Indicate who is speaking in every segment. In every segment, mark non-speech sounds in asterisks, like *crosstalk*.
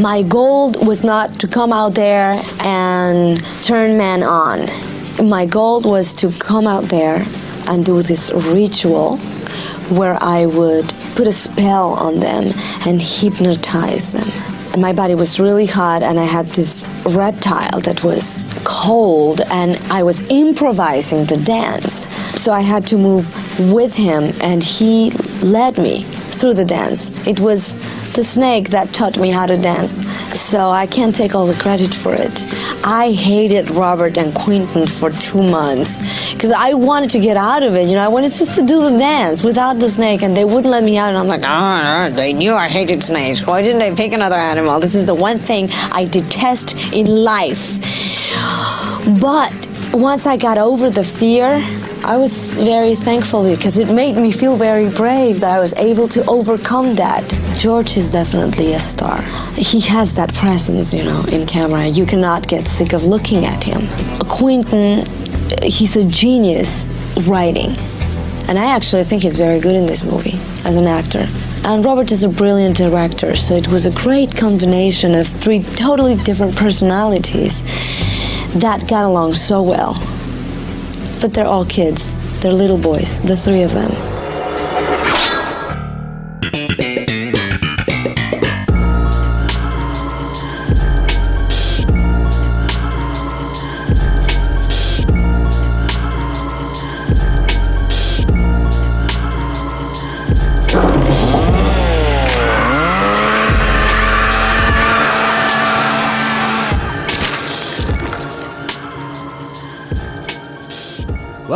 Speaker 1: My goal was not to come out there and turn men on. My goal was to come out there and do this ritual where I would put a spell on them and hypnotize them. My body was really hot, and I had this reptile that was cold, and I was improvising the dance. So I had to move with him, and he led me through the dance. It was the snake that taught me how to dance. So I can't take all the credit for it. I hated Robert and Quentin for two months because I wanted to get out of it. You know, I wanted just to do the dance without the snake, and they wouldn't let me out. And I'm like, ah, they knew I hated snakes. Why didn't they pick another animal? This is the one thing I detest in life. But once I got over the fear, I was very thankful because it made me feel very brave that I was able to overcome that. George is definitely a star. He has that presence, you know, in camera. You cannot get sick of looking at him. Quentin, he's a genius writing. And I actually think he's very good in this movie as an actor. And Robert is a brilliant director, so it was a great combination of three totally different personalities that got along so well. But they're all kids. They're little boys, the three of them.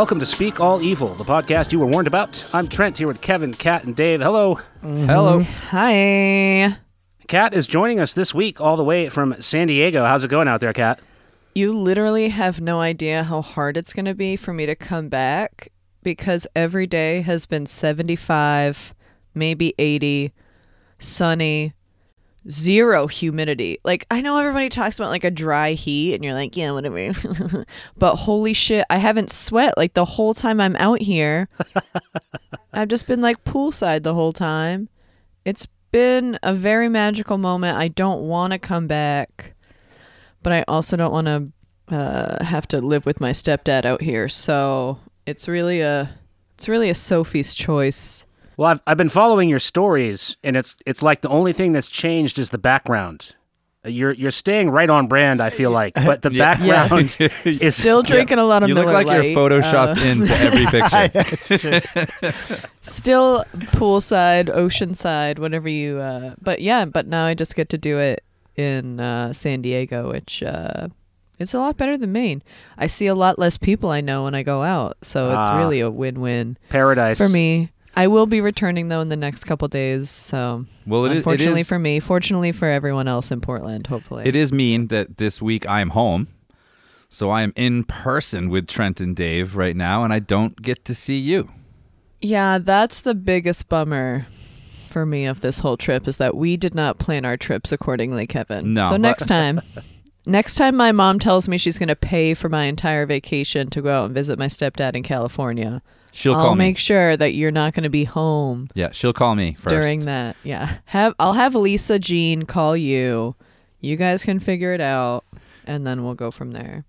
Speaker 2: Welcome to Speak All Evil, the podcast you were warned about. I'm Trent here with Kevin, Kat, and Dave. Hello. Mm-hmm.
Speaker 3: Hello.
Speaker 4: Hi.
Speaker 2: Kat is joining us this week all the way from San Diego. How's it going out there, Kat?
Speaker 4: You literally have no idea how hard it's going to be for me to come back because every day has been 75, maybe 80, sunny, zero humidity. Like, I know everybody talks about like a dry heat and you're like, yeah, whatever. *laughs* but holy shit, I haven't sweat like the whole time I'm out here. *laughs* I've just been like poolside the whole time. It's been a very magical moment. I don't want to come back, but I also don't want to uh, have to live with my stepdad out here. So it's really a it's really a Sophie's choice.
Speaker 2: Well, I've, I've been following your stories, and it's it's like the only thing that's changed is the background. Uh, You're you're staying right on brand, I feel like, but the *laughs*
Speaker 3: Yeah.
Speaker 2: background *laughs* is
Speaker 4: Still drinking a lot of
Speaker 3: You look
Speaker 4: Miller
Speaker 3: like you're photoshopped
Speaker 4: uh,
Speaker 3: into every *laughs* picture.
Speaker 4: still poolside, oceanside, whatever you. Uh, but yeah, but now I just get to do it in uh, San Diego, which uh, it's a lot better than Maine. I see a lot less people I know when I go out, so it's
Speaker 2: Ah.
Speaker 4: really a win-win
Speaker 2: paradise
Speaker 4: for me. I will be returning though in the next couple days. So
Speaker 3: Well, it is- it
Speaker 4: unfortunately
Speaker 3: is-
Speaker 4: for me, fortunately for everyone else in Portland, hopefully.
Speaker 3: It is mean that this week I am home. So I am in person with Trent and Dave right now, and I don't get to see you.
Speaker 4: Yeah, that's the biggest bummer for me of this whole trip is that we did not plan our trips accordingly, Kevin.
Speaker 3: No,
Speaker 4: So
Speaker 3: but-
Speaker 4: next time, *laughs* next time my mom tells me she's going to pay for my entire vacation to go out and visit my stepdad in California,
Speaker 3: She'll call me.
Speaker 4: I'll
Speaker 3: call
Speaker 4: make sure that you're not going to be home
Speaker 3: Yeah, she'll call me first.
Speaker 4: during that. Yeah. Have I'll have Lisa Jean call you. You guys can figure it out and then we'll go from there.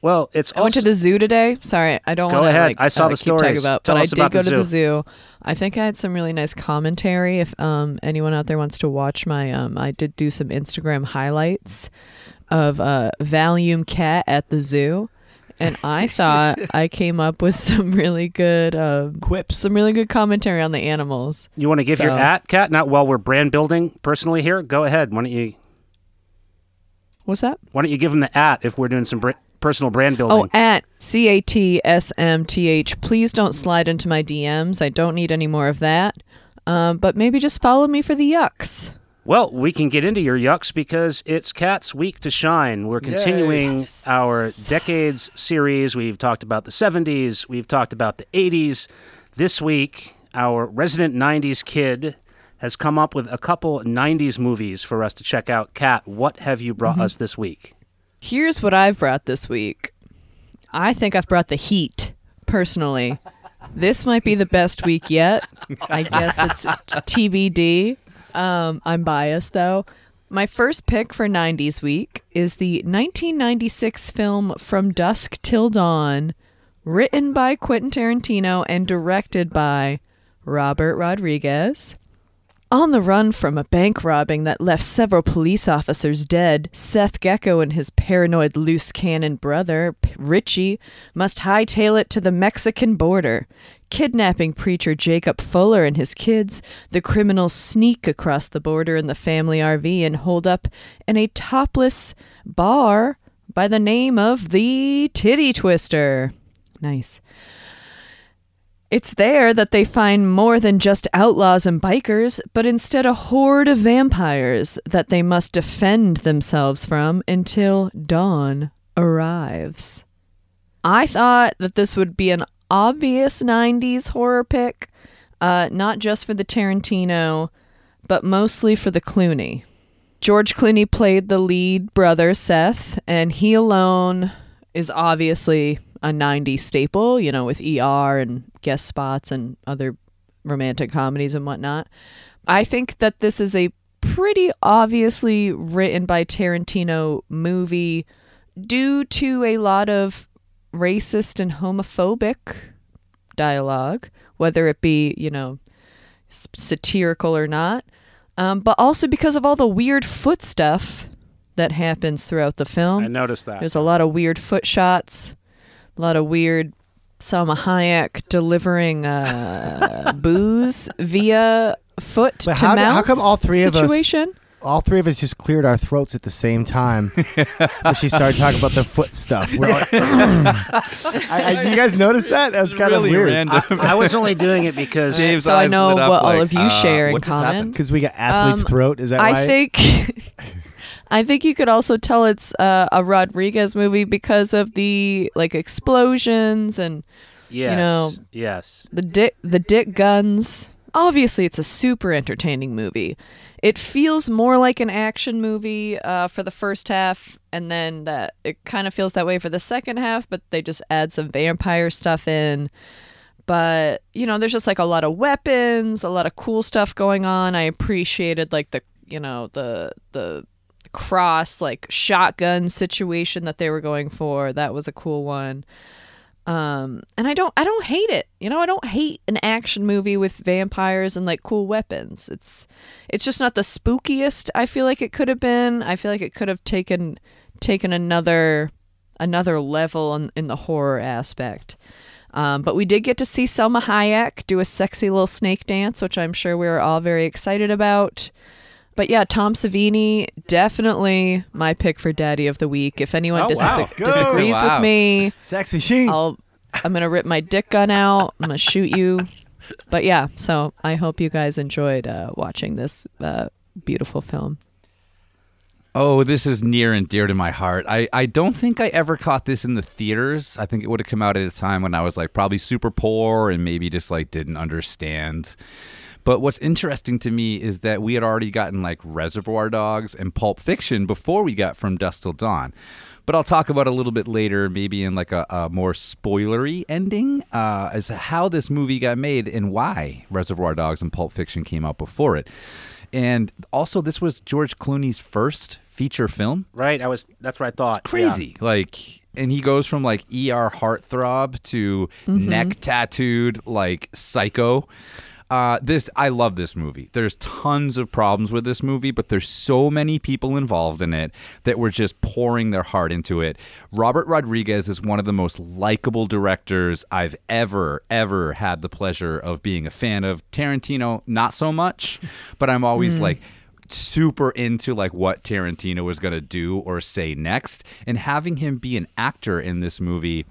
Speaker 2: Well, it's
Speaker 4: I went to the zoo today. Sorry, I don't
Speaker 2: Go
Speaker 4: want to
Speaker 2: ahead.
Speaker 4: like
Speaker 2: I saw
Speaker 4: uh,
Speaker 2: the
Speaker 4: keep talking
Speaker 2: stories.
Speaker 4: about,
Speaker 2: Tell
Speaker 4: but I
Speaker 2: us
Speaker 4: did
Speaker 2: about
Speaker 4: go
Speaker 2: the
Speaker 4: to the
Speaker 2: zoo.
Speaker 4: zoo. I think I had some really nice commentary. If um anyone out there wants to watch my um, I did do some Instagram highlights of uh Valium cat at the zoo. And *laughs* I thought I came up with some really good uh,
Speaker 5: Quips.
Speaker 4: some really good commentary on the animals.
Speaker 2: You want to give your at, cat? Not while we're brand building personally here. Go ahead. Why don't you
Speaker 4: What's that?
Speaker 2: Why don't you give them the at if we're doing some br- personal brand building?
Speaker 4: Oh, at C A T S M T H. Please don't slide into my DMs. I don't need any more of that. Um, but maybe just follow me for the yucks.
Speaker 2: Well, we can get into your yucks because it's Cat's week to shine. We're continuing our decades series. We've talked about the 70s, we've talked about the 80s. This week, our resident 90s kid has come up with a couple 90s movies for us to check out. Cat, what have you brought mm-hmm. us this week?
Speaker 4: Here's what I've brought this week. I think I've brought the heat, personally. This might be the best week yet. I guess it's TBD. Um, I'm biased though. My first pick for 90s week is the 1996 film From Dusk Till Dawn, written by Quentin Tarantino and directed by Robert Rodriguez. On the run from a bank robbing that left several police officers dead, Seth Gecko and his paranoid loose cannon brother, Richie, must hightail it to the Mexican border. Kidnapping preacher Jacob Fuller and his kids, the criminals sneak across the border in the family RV and hold up in a topless bar by the name of the Titty Twister. Nice. It's there that they find more than just outlaws and bikers, but instead a horde of vampires that they must defend themselves from until dawn arrives. I thought that this would be an obvious 90s horror pick, uh, not just for the Tarantino, but mostly for the Clooney. George Clooney played the lead brother, Seth, and he alone is obviously a 90s staple, you know, with ER and guest spots and other romantic comedies and whatnot. I think that this is a pretty obviously written by Tarantino movie due to a lot of racist and homophobic dialogue, whether it be, you know, satirical or not, um, but also because of all the weird foot stuff that happens throughout the film.
Speaker 2: I noticed that.
Speaker 4: There's a lot of weird foot shots, a lot of weird Salma Hayek delivering uh, *laughs* booze via foot
Speaker 5: But
Speaker 4: to
Speaker 5: how,
Speaker 4: mouth.
Speaker 5: how come all three of us
Speaker 4: situation?
Speaker 5: All three of us just cleared our throats at the same time *laughs* when she started talking about the foot stuff. We're all- *laughs* I, I, you guys notice that? That was kind
Speaker 3: really
Speaker 5: of weird.
Speaker 3: random.
Speaker 2: I, I was only doing it because *laughs*
Speaker 3: Dave's
Speaker 4: So I
Speaker 3: eyes
Speaker 4: know
Speaker 3: lit up
Speaker 4: what all
Speaker 3: like,
Speaker 4: of you
Speaker 3: uh,
Speaker 4: share in
Speaker 3: what just
Speaker 4: common.
Speaker 3: happened?
Speaker 5: Because we got athlete's
Speaker 4: Um,
Speaker 5: throat. Is that
Speaker 4: I
Speaker 5: right?
Speaker 4: think I think you could also tell it's uh, a Rodriguez movie because of the like explosions and
Speaker 2: yes,
Speaker 4: know,
Speaker 2: yes.
Speaker 4: the dick the dick guns. Obviously, it's a super entertaining movie. It feels more like an action movie uh, for the first half, and then that it kind of feels that way for the second half. But they just add some vampire stuff in. But you know, there's just like a lot of weapons, a lot of cool stuff going on. I appreciated like the you know the the cross like shotgun situation that they were going for. That was a cool one. Um, and I don't, I don't hate it. You know, I don't hate an action movie with vampires and like cool weapons. It's, it's just not the spookiest. I feel like it could have been. I feel like it could have taken, taken another, another level in, in the horror aspect. Um, but we did get to see Salma Hayek do a sexy little snake dance, which I'm sure we were all very excited about. But yeah, Tom Savini definitely my pick for Daddy of the Week. If anyone
Speaker 2: Oh,
Speaker 4: dis-
Speaker 2: wow.
Speaker 4: disagrees
Speaker 3: Wow.
Speaker 4: with me,
Speaker 5: Sex machine.
Speaker 4: I'll I'm gonna rip my dick gun out. I'm gonna shoot you. But yeah, so I hope you guys enjoyed uh, watching this uh, beautiful film.
Speaker 3: Oh, this is near and dear to my heart. I, I don't think I ever caught this in the theaters. I think it would have come out at a time when I was like probably super poor and maybe just like didn't understand. But what's interesting to me is that we had already gotten like Reservoir Dogs and Pulp Fiction before we got From Dusk Till Dawn. But I'll talk about a little bit later, maybe in like a, a more spoilery ending, uh, as how this movie got made and why Reservoir Dogs and Pulp Fiction came out before it. And also, this was George Clooney's first feature film.
Speaker 2: Right. I was. That's what I thought. Yeah.
Speaker 3: Crazy. Like, and he goes from like ER heartthrob to neck tattooed, like psycho. Uh, this I love this movie. There's tons of problems with this movie, but there's so many people involved in it that were just pouring their heart into it. Robert Rodriguez is one of the most likable directors I've ever ever had the pleasure of being a fan of. Tarantino, not so much, *laughs* but I'm always like super into like what Tarantino was going to do or say next and having him be an actor in this movie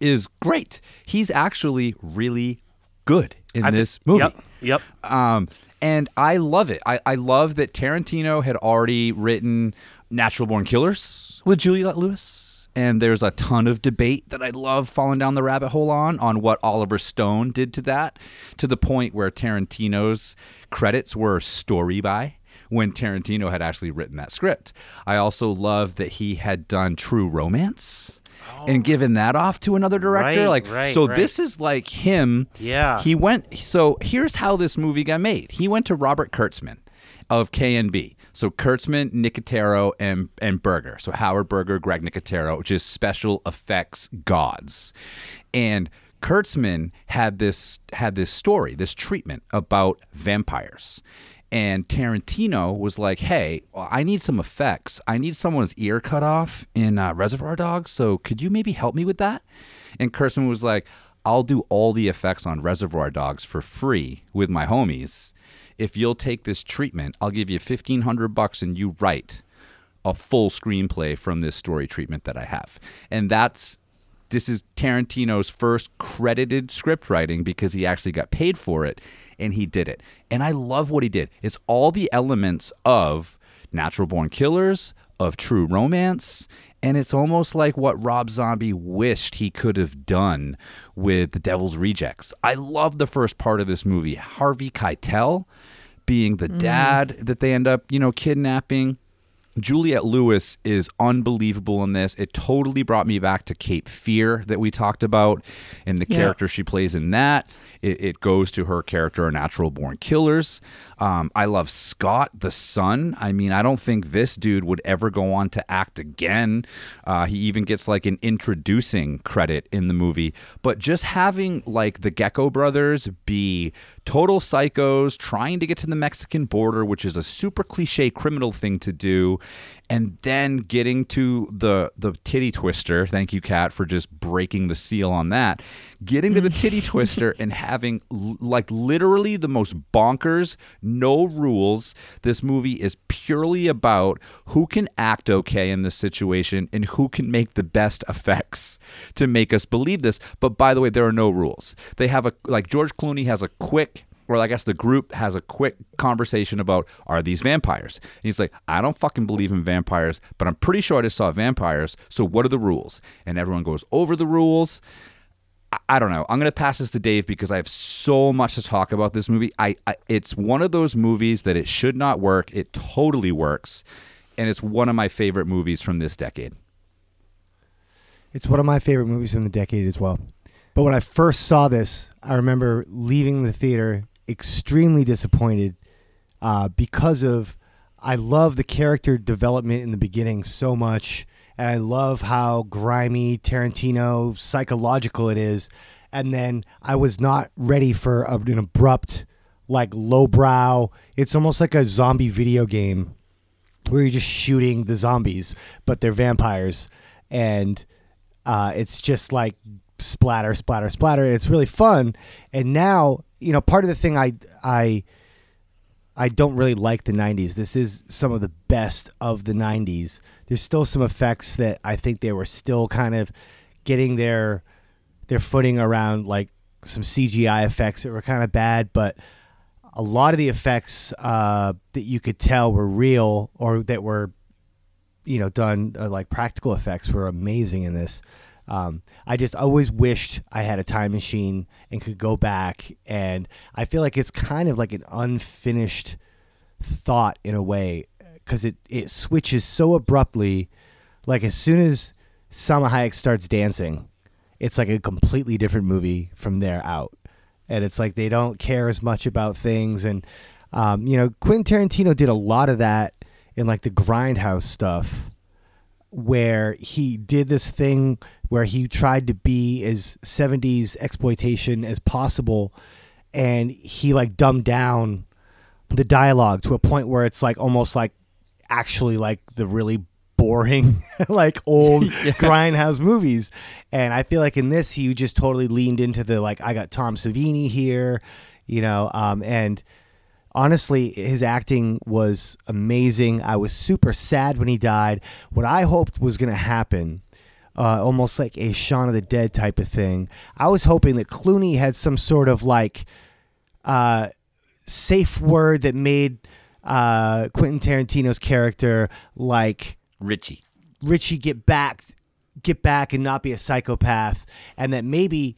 Speaker 3: is great. He's actually really good in
Speaker 2: I thi-
Speaker 3: this movie.
Speaker 2: Yep. Yep.
Speaker 3: Um, and I love it. I, I love that Tarantino had already written Natural Born Killers with Juliette Lewis. And there's a ton of debate that I love falling down the rabbit hole on, on what Oliver Stone did to that, to the point where Tarantino's credits were story by when Tarantino had actually written that script. I also love that he had done True Romance and oh. given that off to another director.
Speaker 2: Right,
Speaker 3: like,
Speaker 2: right,
Speaker 3: so
Speaker 2: right.
Speaker 3: this is like him.
Speaker 2: Yeah.
Speaker 3: He went. So here's how this movie got made. He went to Robert Kurtzman of KNB. So Kurtzman, Nicotero, and and Berger. So Howard Berger, Greg Nicotero, just special effects gods, and. Kurtzman had this had this story, this treatment about vampires. And Tarantino was like, "Hey, I need some effects. I need someone's ear cut off in uh, Reservoir Dogs. So could you maybe help me with that?" And Kurtzman was like, "I'll do all the effects on Reservoir Dogs for free with my homies. If you'll take this treatment, I'll give you fifteen hundred bucks and you write a full screenplay from this story treatment that I have." And that's this is Tarantino's first credited script writing because he actually got paid for it and he did it. And I love what he did. It's all the elements of natural born killers, of true romance, and it's almost like what Rob Zombie wished he could have done with The Devil's Rejects. I love the first part of this movie. Harvey Keitel being the mm. dad that they end up, you know, kidnapping. Juliette Lewis is unbelievable in this. It totally brought me back to Cape Fear that we talked about and the
Speaker 4: Yeah.
Speaker 3: character she plays in that. It, it goes to her character Natural Born Killers. Um, I love Scott, the son. I mean, I don't think this dude would ever go on to act again. Uh, he even gets like an introducing credit in the movie. But just having like the Gecko brothers be total psychos trying to get to the Mexican border, which is a super cliche criminal thing to do, and then getting to the the titty twister. Thank you, Kat, for just breaking the seal on that. Getting to the mm. titty twister *laughs* and having l- like literally the most bonkers, no rules. This movie is purely about who can act okay in this situation and who can make the best effects to make us believe this. But by the way, there are no rules. They have a like George Clooney has a quick or I guess the group has a quick conversation about are these vampires? And he's like, I don't fucking believe in vampires, but I'm pretty sure I just saw vampires. So what are the rules? And everyone goes over the rules. I, I don't know. I'm gonna pass this to Dave because I have so much to talk about this movie. I, I it's one of those movies that it should not work. It totally works, and it's one of my favorite movies from this decade.
Speaker 5: It's one of my favorite movies from the decade as well. But when I first saw this, I remember leaving the theater extremely disappointed uh, because of I love the character development in the beginning so much, and I love how grimy Tarantino psychological it is, and then I was not ready for an abrupt, like lowbrow. It's almost like a zombie video game where you're just shooting the zombies, but they're vampires, and uh, it's just like splatter, splatter, splatter. It's really fun. And now, you know, part of the thing I I I don't really like the '90s. This is some of the best of the '90s. There's still some effects that I think they were still kind of getting their their footing around, like some CGI effects that were kind of bad, but a lot of the effects uh, that you could tell were real or that were you know done uh, like practical effects were amazing in this um, i just always wished i had a time machine and could go back and i feel like it's kind of like an unfinished thought in a way because it, it switches so abruptly. Like as soon as Salma Hayek starts dancing it's like a completely different movie from there out. And it's like they don't care as much about things and um, you know quentin tarantino did a lot of that in like the grindhouse stuff where he did this thing where he tried to be as 70s exploitation as possible and he like dumbed down the dialogue to a point where it's like almost like actually like the really boring *laughs* like old *laughs* grindhouse movies. And i feel like in this he just totally leaned into the like i got tom savini here you know um and honestly his acting was amazing. I was super sad when he died. What i hoped was going to happen uh, almost like a Shaun of the Dead type of thing. I was hoping that Clooney had some sort of like uh, safe word that made uh, Quentin Tarantino's character like
Speaker 3: Richie.
Speaker 5: Richie get back, get back, and not be a psychopath, and that maybe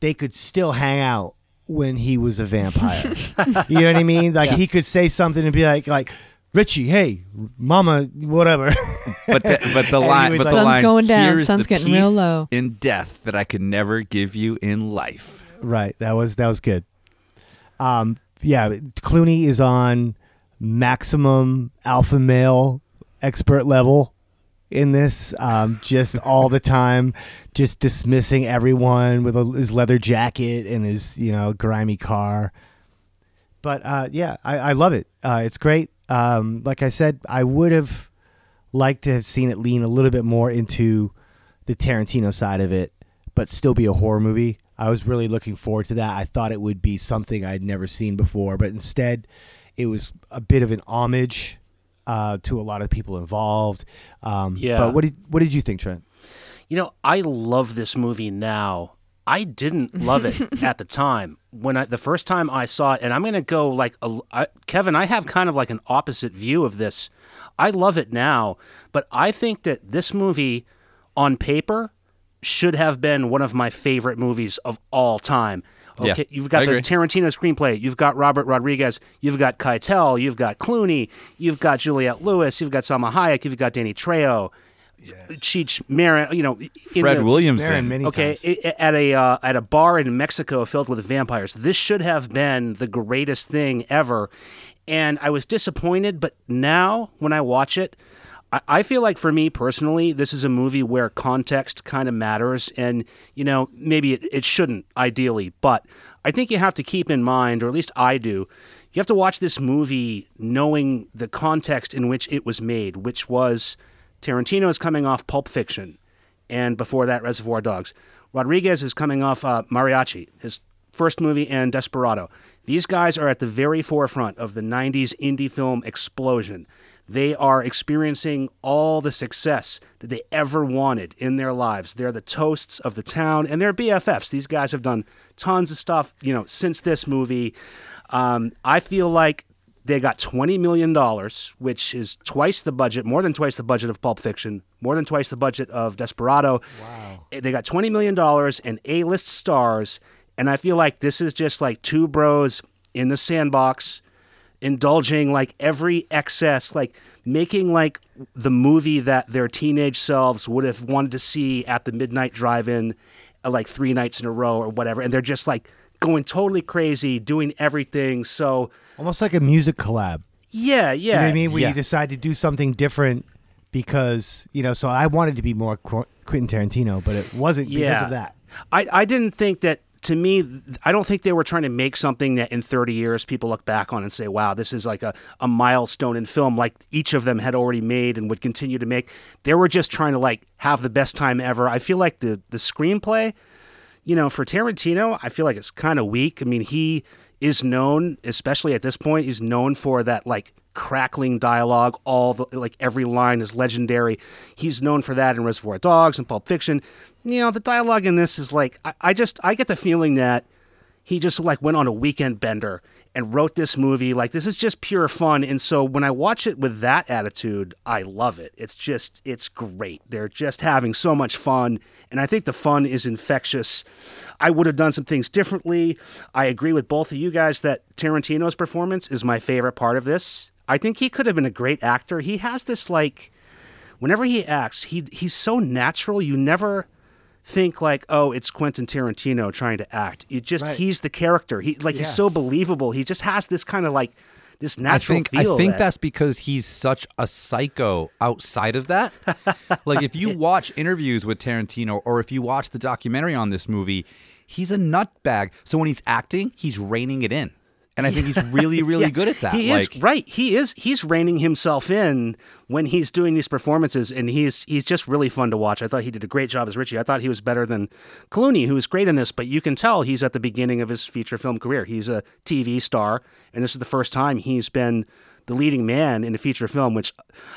Speaker 5: they could still hang out when he was a vampire. *laughs* you know what I mean? Like he could say something and be like, like Richie, hey, Mama, whatever. *laughs*
Speaker 3: But the, but the line, but the
Speaker 4: Sun's
Speaker 3: line,
Speaker 4: going down,
Speaker 3: "Here's
Speaker 4: sun's
Speaker 3: the
Speaker 4: getting real low."
Speaker 3: in death that I could never give you in life.
Speaker 5: right. That was that was good. Um, yeah, Clooney is on maximum alpha male expert level in this, um, just *laughs* all the time, just dismissing everyone with a, his leather jacket and his you know grimy car. But uh, yeah, I, I love it. Uh, it's great. Um, like I said, I would have liked to have seen it lean a little bit more into the Tarantino side of it, but still be a horror movie. I was really looking forward to that. I thought it would be something I'd never seen before, but instead, it was a bit of an homage uh, to a lot of people involved. Um,
Speaker 2: Yeah.
Speaker 5: But what did what did you think, Trent?
Speaker 2: You know, I love this movie now. I didn't love it *laughs* at the time when I the first time I saw it, and I'm gonna go like a, I, Kevin. I have kind of like an opposite view of this. I love it now, but I think that this movie, on paper, should have been one of my favorite movies of all time.
Speaker 3: Yeah,
Speaker 2: Okay, you've got
Speaker 3: I
Speaker 2: the
Speaker 3: agree.
Speaker 2: Tarantino screenplay. You've got Robert Rodriguez. You've got Keitel. You've got Clooney. You've got Juliette Lewis. You've got Salma Hayek. You've got Danny Trejo. Cheech Marin. You know, in
Speaker 3: Fred
Speaker 2: the-
Speaker 3: Williamson.
Speaker 5: Marin many
Speaker 2: Okay,
Speaker 5: times.
Speaker 2: at a uh, at a bar in Mexico filled with vampires. This should have been the greatest thing ever, and I was disappointed. But now, when I watch it, I, I feel like for me personally, this is a movie where context kind of matters, and you know maybe it, it shouldn't ideally, but I think you have to keep in mind, or at least I do. You have to watch this movie knowing the context in which it was made, which was Tarantino is coming off Pulp Fiction and before that Reservoir Dogs. Rodriguez is coming off uh, Mariachi, his first movie, and Desperado. These guys are at the very forefront of the 90s indie film explosion. They are experiencing all the success that they ever wanted in their lives. They're the toasts of the town, and they're BFFs. These guys have done tons of stuff, you know, since this movie. Um, I feel like they got $20 million, which is twice the budget, more than twice the budget of Pulp Fiction, more than twice the budget of Desperado. Wow. They got $20 million and A list stars. And I feel like this is just like two bros in the sandbox indulging like every excess, like making like the movie that their teenage selves would have wanted to see at the midnight drive-in, uh, like three nights in a row or whatever, and they're just like going totally crazy, doing everything. So
Speaker 5: Almost like a music collab.
Speaker 2: yeah, yeah,
Speaker 5: You know what I mean? Where
Speaker 3: Yeah.
Speaker 5: you decide to do something different because you know. So I wanted to be more Qu- Quentin Tarantino, but it wasn't because of that.
Speaker 2: I, I didn't think that to me i don't think they were trying to make something that in 30 years people look back on and say wow this is like a, a milestone in film like each of them had already made and would continue to make they were just trying to like have the best time ever i feel like the the screenplay you know for tarantino i feel like it's kind of weak. I mean he is known especially at this point he's known for that like crackling dialogue all the like every line is legendary. He's known for that in reservoir dogs and pulp fiction. You know the dialogue in this is like I, I just i get the feeling that he just like went on a weekend bender and wrote this movie. Like this is just pure fun. And so when i watch it with that attitude i love it. It's just it's great. They're just having so much fun. And i think the fun is infectious. I would have done some things differently. I agree with both of you guys that tarantino's performance is my favorite part of this. I think he could have been a great actor. He has this like whenever he acts he he's so natural. You never think like oh it's quentin tarantino trying to act it just
Speaker 5: Right.
Speaker 2: he's the character he like
Speaker 5: Yeah.
Speaker 2: he's so believable he just has this kind of like this
Speaker 3: I
Speaker 2: natural
Speaker 3: think I think
Speaker 2: that-
Speaker 3: that's because he's such a psycho outside of that. *laughs* like if you watch interviews with Tarantino or if you watch the documentary on this movie, he's a nutbag. So when he's acting, he's reining it in. And I think he's really, *laughs* really
Speaker 2: Yeah,
Speaker 3: good at that.
Speaker 2: He
Speaker 3: like
Speaker 2: is right. He is. He's reining himself in when he's doing these performances, and he's he's just really fun to watch. I thought he did a great job as Richie. I thought he was better than Clooney, who was great in this. But you can tell he's at the beginning of his feature film career. He's a TV star, and this is the first time he's been the leading man in a feature film. Which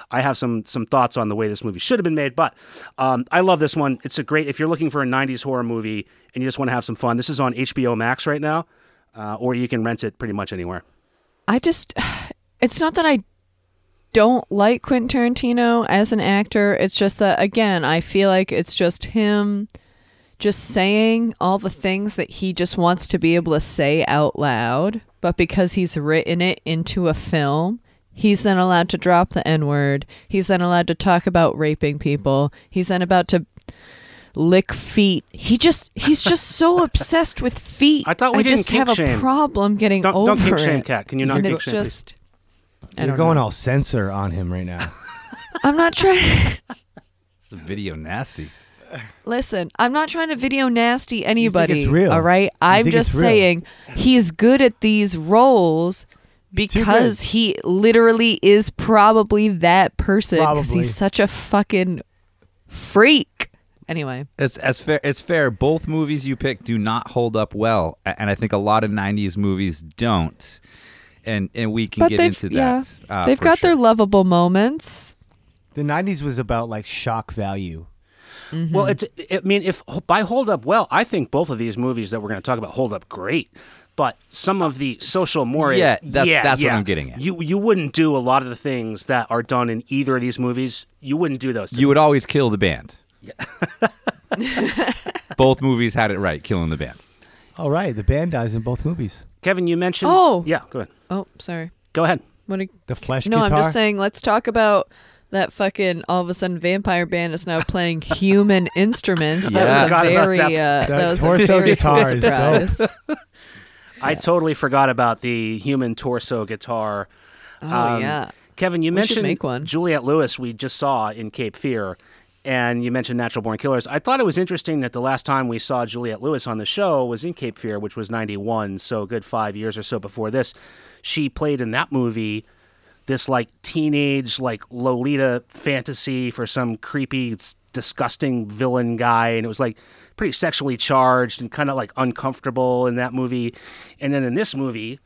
Speaker 2: I have some some thoughts on the way this movie should have been made. But um, I love this one. It's a great. If you're looking for a '90s horror movie and you just want to have some fun, this is on HBO Max right now, uh, or you can rent it pretty much anywhere.
Speaker 4: I just, *sighs* it's not that I don't like Quentin Tarantino as an actor. It's just that, again, I feel like it's just him just saying all the things that he just wants to be able to say out loud. But because he's written it into a film, he's then allowed to drop the N word. He's then allowed to talk about raping people. He's then about to lick feet. He just he's just so *laughs* obsessed with feet.
Speaker 2: I thought we
Speaker 4: I
Speaker 2: didn't
Speaker 4: just
Speaker 2: kink
Speaker 4: have
Speaker 2: shame.
Speaker 4: a problem getting
Speaker 2: Don't-
Speaker 4: over
Speaker 2: don't kink shame,
Speaker 4: it.
Speaker 2: Kat. Can you not
Speaker 4: and
Speaker 2: kink
Speaker 4: it's
Speaker 2: shame,
Speaker 4: just I
Speaker 5: You're
Speaker 4: don't
Speaker 5: going
Speaker 4: know.
Speaker 5: all censor on him right now. *laughs* *laughs*
Speaker 4: I'm not trying.
Speaker 3: It's a video nasty.
Speaker 4: Listen, I'm not trying to video nasty anybody.
Speaker 5: it's real?
Speaker 4: All right.
Speaker 5: You
Speaker 4: I'm just saying he's good at these roles because he literally is probably that person because
Speaker 5: Probably.
Speaker 4: he's such a fucking freak. Anyway,
Speaker 3: It's as fair. It's fair. Both movies you pick do not hold up well, and I think a lot of '90s movies don't. And and we can
Speaker 4: but
Speaker 3: get
Speaker 4: they've
Speaker 3: into
Speaker 4: yeah,
Speaker 3: that. uh,
Speaker 4: they've
Speaker 3: for
Speaker 4: got their lovable moments.
Speaker 5: The '90s was about like shock value.
Speaker 2: Well, it's. I mean, if by hold up well, I think both of these movies that we're going to talk about hold up great. But some of the social mores,
Speaker 3: Yeah, that's-
Speaker 2: yeah,
Speaker 3: that's what. I'm getting at.
Speaker 2: You you wouldn't do a lot of the things that are done in either of these movies. You wouldn't do those.
Speaker 3: You would always kill the band. *laughs* Both movies had it right, killing the band.
Speaker 5: All right, the band dies in both movies.
Speaker 2: Kevin, you mentioned.
Speaker 4: Oh.
Speaker 2: yeah. Go ahead.
Speaker 4: Oh, sorry.
Speaker 2: Go ahead.
Speaker 4: What? do
Speaker 5: The Flesh
Speaker 4: no,
Speaker 5: guitar.
Speaker 4: I'm just saying. Let's talk about that fucking. All of a sudden, vampire band is now *laughs* playing human instruments. That
Speaker 3: Yeah.
Speaker 4: was a
Speaker 2: Forgot about
Speaker 4: very.
Speaker 2: that.
Speaker 4: Uh,
Speaker 5: That
Speaker 4: that was
Speaker 5: torso
Speaker 4: a very
Speaker 5: guitar is dope.
Speaker 4: surprise. *laughs*
Speaker 2: I totally forgot about the human torso guitar.
Speaker 4: Oh
Speaker 2: Um,
Speaker 4: yeah.
Speaker 2: Kevin, you
Speaker 4: We
Speaker 2: mentioned
Speaker 4: make one.
Speaker 2: Juliette Lewis we just saw in Cape Fear, and you mentioned Natural Born Killers. I thought it was interesting that the last time we saw Juliette Lewis on the show was in Cape Fear, which was 91, so a good five years or so before this. She played in that movie this like teenage, like Lolita fantasy for some creepy, disgusting villain guy, and it was like pretty sexually charged and kind of like uncomfortable in that movie. And then in this movie,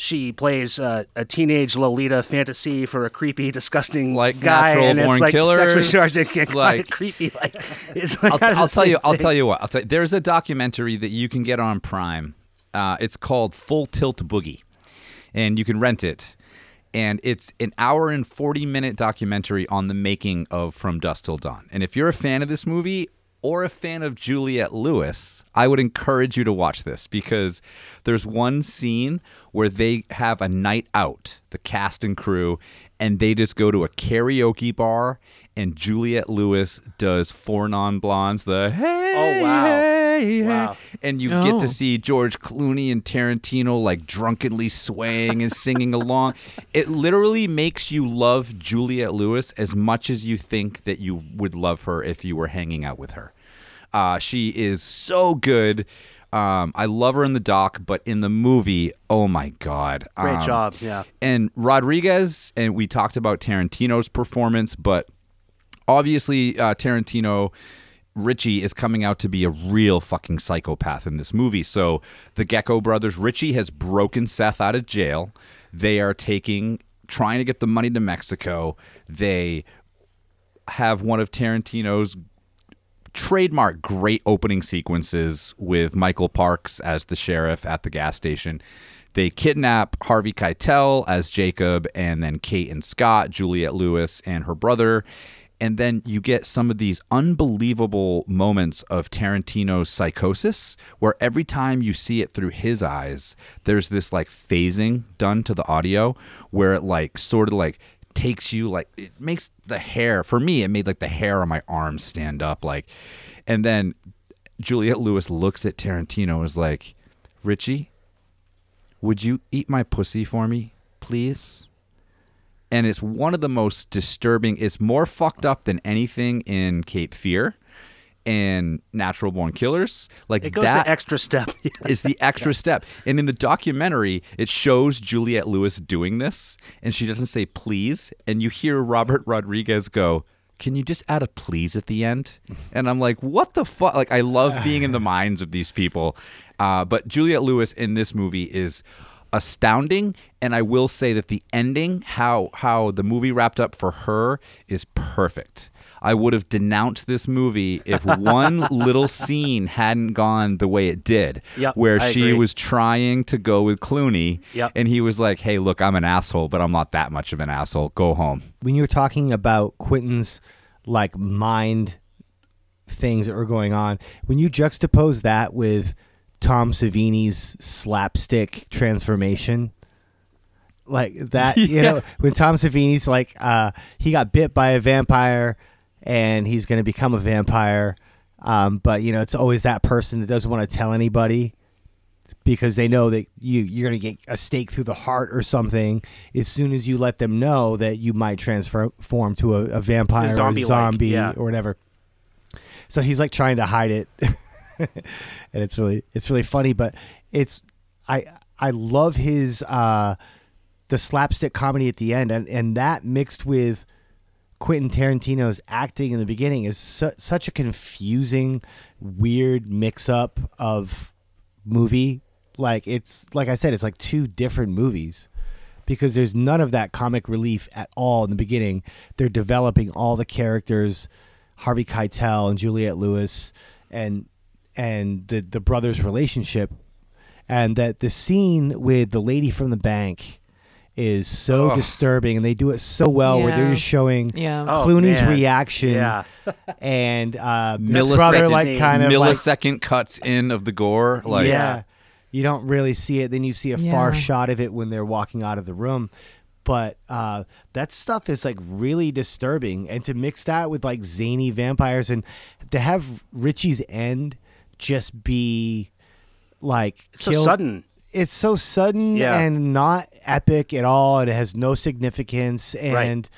Speaker 2: she plays uh, a teenage Lolita fantasy for a creepy, disgusting
Speaker 3: Like
Speaker 2: guy,
Speaker 3: Natural
Speaker 2: and it's
Speaker 3: Born
Speaker 2: like
Speaker 3: Killers,
Speaker 2: sexually charged and
Speaker 3: like-
Speaker 2: creepy. Like *laughs* it's like
Speaker 3: I'll, I'll tell you.
Speaker 2: same
Speaker 3: I'll tell you what. I'll tell you. There's a documentary that you can get on Prime. Uh, it's called Full Tilt Boogie, and you can rent it. And it's an hour and 40 minute documentary on the making of From Dusk Till Dawn. And if you're a fan of this movie or a fan of Juliette Lewis, I would encourage you to watch this because there's one scene where they have a night out, the cast and crew, and they just go to a karaoke bar and Juliette Lewis does Four Non Blondes, the hey,
Speaker 2: Oh, wow.
Speaker 3: hey, hey,"
Speaker 2: Wow.
Speaker 3: and you
Speaker 4: Oh.
Speaker 3: get to see George Clooney and Tarantino like drunkenly swaying and singing along. It literally makes you love Juliette Lewis as much as you think that you would love her if you were hanging out with her. Uh, she is so good. Um, I love her in the doc, but in the movie, oh my god,
Speaker 2: Great
Speaker 3: Um,
Speaker 2: job. Yeah.
Speaker 3: and Rodriguez, and we talked about Tarantino's performance, but obviously uh, Tarantino. Richie is coming out to be a real fucking psychopath in this movie. So the Gecko brothers, Richie has broken Seth out of jail. They are taking, trying to get the money to Mexico. They have one of Tarantino's trademark great opening sequences with Michael Parks as the sheriff at the gas station. They kidnap Harvey Keitel as Jacob, and then Kate and Scott, Juliette Lewis, and her brother. And then you get some of these unbelievable moments of Tarantino's psychosis, where every time you see it through his eyes, there's this like phasing done to the audio where it like sort of like takes you like it makes the hair for me it made like the hair on my arms stand up like and then Juliette Lewis looks at Tarantino and is like Richie would you eat my pussy for me please and it's one of the most disturbing it's more fucked up than anything in Cape Fear and Natural Born Killers like
Speaker 2: It goes
Speaker 3: that
Speaker 2: the extra step. *laughs*
Speaker 3: is the extra step. And in the documentary, it shows Juliette Lewis doing this, and she doesn't say please. And you hear Robert Rodriguez go, Can you just add a please at the end? And I'm like, What the fuck? Like, I love being in the minds of these people. Uh, but Juliette Lewis in this movie is astounding and i will say that the ending how how the movie wrapped up for her is perfect I would have denounced this movie if *laughs* one little scene hadn't gone the way it did,
Speaker 2: Yep,
Speaker 3: where
Speaker 2: I
Speaker 3: she
Speaker 2: agree.
Speaker 3: was trying to go with Clooney,
Speaker 2: Yep.
Speaker 3: and he was like, "Hey, look, I'm an asshole, but I'm not that much of an asshole. Go home."
Speaker 5: when you were talking about Quentin's like mind things that were going on, when you juxtapose that with Tom Savini's slapstick transformation, like that, *laughs* you know, when Tom Savini's like, uh, he got bit by a vampire and he's going to become a vampire, um, but you know, it's always that person that doesn't want to tell anybody. because they know that you you're gonna get a stake through the heart or something as soon as you let them know that you might transform to a, a vampire or a zombie
Speaker 2: yeah.
Speaker 5: or whatever. So he's like trying to hide it, *laughs* *laughs* and it's really it's really funny. But it's I I love his uh, the slapstick comedy at the end, and and that mixed with Quentin Tarantino's acting in the beginning is su- such a confusing, weird mix up of movie. Like it's like I said, it's like two different movies because there's none of that comic relief at all in the beginning. They're developing all the characters, Harvey Keitel and Juliette Lewis, and and the the brothers' relationship, and that the scene with the lady from the bank is so
Speaker 3: Ugh.
Speaker 5: disturbing, and they do it so well where they're
Speaker 4: Yeah.
Speaker 5: just showing
Speaker 4: Yeah.
Speaker 2: Oh,
Speaker 5: Clooney's
Speaker 2: man.
Speaker 5: reaction
Speaker 2: Yeah. *laughs*
Speaker 5: and uh, his
Speaker 3: Millisecond
Speaker 5: brother like kind of like
Speaker 3: millisecond cuts in of the gore. Like
Speaker 5: yeah. You don't really see it. Then you see a far
Speaker 4: Yeah.
Speaker 5: shot of it when they're walking out of the room. But uh, that stuff is like really disturbing. And to mix that with like zany vampires and to have Richie's end just be like
Speaker 2: It's so
Speaker 5: kill-
Speaker 2: sudden.
Speaker 5: It's so sudden
Speaker 2: Yeah.
Speaker 5: and not epic at all. It has no significance. And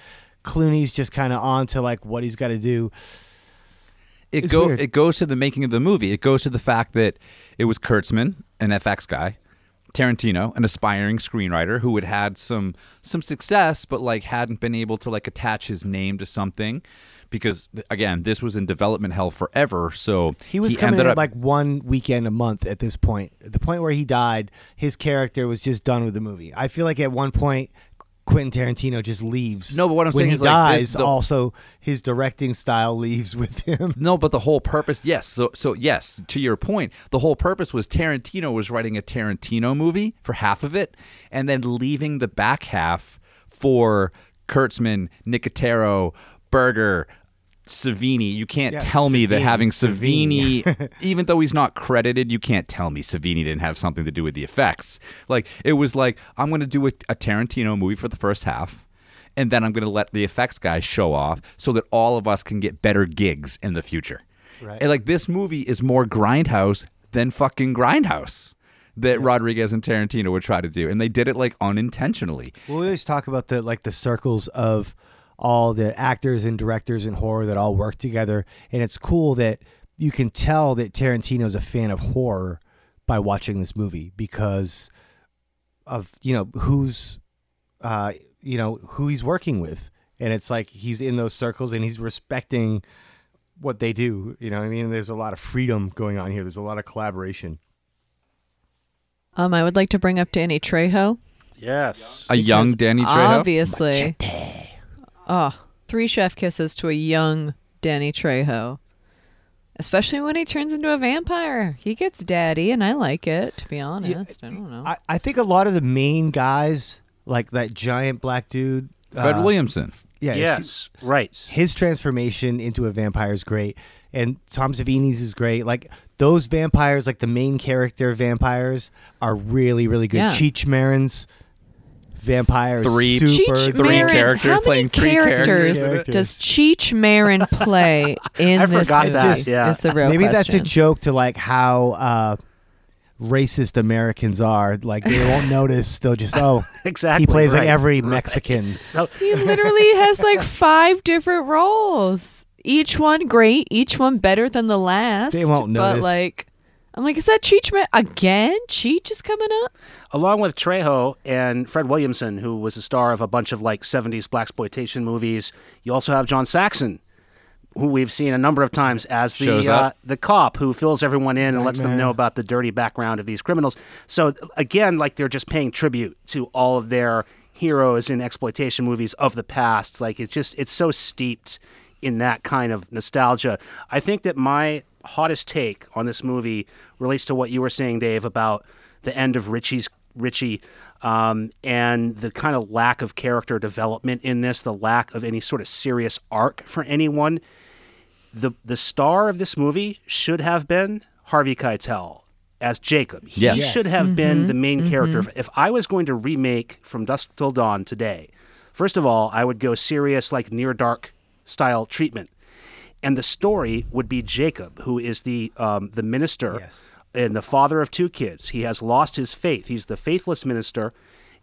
Speaker 5: Clooney's just kind of on to like what he's got to do.
Speaker 3: it
Speaker 5: It's
Speaker 3: go
Speaker 5: weird.
Speaker 3: it goes to the making of the movie. It goes to the fact that it was Kurtzman, an FX guy, Tarantino, an aspiring screenwriter who had had some some success, but like hadn't been able to like attach his name to something because again, this was in development hell forever. So
Speaker 5: He was coming
Speaker 3: ended
Speaker 5: in
Speaker 3: up
Speaker 5: like one weekend a month at this point. At the point where he died, his character was just done with the movie. I feel like at one point, Quentin Tarantino just leaves.
Speaker 3: No, but what I'm
Speaker 5: when
Speaker 3: saying
Speaker 5: he
Speaker 3: is, like, he
Speaker 5: dies,
Speaker 3: this- the-
Speaker 5: also his directing style leaves with him.
Speaker 3: No, but the whole purpose, yes. So, so yes, to your point, the whole purpose was Tarantino was writing a Tarantino movie for half of it, and then leaving the back half for Kurtzman, Nicotero, Berger, Savini. You can't
Speaker 5: Yeah,
Speaker 3: tell me that having
Speaker 5: Savini.
Speaker 3: Savini, *laughs* even though he's not credited, you can't tell me Savini didn't have something to do with the effects. Like it was like I'm going to do a, a Tarantino movie for the first half. And then I'm going to let the effects guys show off so that all of us can get better gigs in the future.
Speaker 5: Right.
Speaker 3: And like this movie is more grindhouse than fucking grindhouse that Rodriguez and Tarantino would try to do, and they did it like unintentionally.
Speaker 5: Well, we always talk about the like the circles of all the actors and directors in horror that all work together, and it's cool that you can tell that Tarantino's a fan of horror by watching this movie because of you know who's uh you know who he's working with, and it's like he's in those circles and he's respecting what they do. You know, what I mean, there's a lot of freedom going on here. There's a lot of collaboration.
Speaker 4: Um, I would like to bring up Danny Trejo.
Speaker 2: Yes.
Speaker 3: A young Danny Trejo.
Speaker 4: Obviously. Oh, three chef kisses to a young Danny Trejo. Especially when he turns into a vampire. He gets daddy, and I like it, to be honest. I don't know.
Speaker 5: I, I think a lot of the main guys, like that giant black dude,
Speaker 3: Fred
Speaker 5: uh,
Speaker 3: Williamson.
Speaker 5: Yeah,
Speaker 2: yes. Right.
Speaker 5: his transformation into a vampire is great, and Tom Savini's is great. Like those vampires, like the main character vampires, are really really good.
Speaker 4: Yeah.
Speaker 5: Cheech Marin's vampire,
Speaker 3: Three-
Speaker 5: super.
Speaker 4: Cheech
Speaker 3: three
Speaker 4: Marin,
Speaker 3: characters
Speaker 4: how many
Speaker 3: playing three
Speaker 4: characters,
Speaker 5: characters.
Speaker 4: does Cheech Marin play in *laughs*
Speaker 2: I
Speaker 4: this
Speaker 2: forgot
Speaker 4: movie?
Speaker 2: that, yeah.
Speaker 4: Is the real
Speaker 5: Maybe that's a
Speaker 4: question.
Speaker 5: joke to like how uh, racist Americans are. Like they won't *laughs* notice. They'll just oh, *laughs*
Speaker 2: Exactly.
Speaker 5: he plays like every
Speaker 2: right.
Speaker 5: Mexican.
Speaker 2: So
Speaker 4: He literally has like five different roles. Each one great, each one better than the last.
Speaker 5: They won't
Speaker 4: But
Speaker 5: notice.
Speaker 4: like, I'm like, is that Cheech Ma- again? Cheech is coming up.
Speaker 2: along with Trejo and Fred Williamson, who was a star of a bunch of like '70s blaxploitation movies, you also have John Saxon, who we've seen a number of times as the uh, the cop who fills everyone in and lets them know about the dirty background of these criminals. So again, like they're just paying tribute to all of their heroes in exploitation movies of the past. Like it's just it's so steeped in that kind of nostalgia. I think that my hottest take on this movie relates to what you were saying, Dave, about the end of Richie's Richie um, and the kind of lack of character development in this, the lack of any sort of serious arc for anyone. The the star of this movie should have been Harvey Keitel as Jacob. He
Speaker 3: Yes. Yes.
Speaker 2: should have been the main character. If I was going to remake From Dusk Till Dawn today, first of all, I would go serious like near dark style treatment. And the story would be Jacob, who is the um, the minister
Speaker 5: Yes.
Speaker 2: and the father of two kids. He has lost his faith. He's the faithless minister,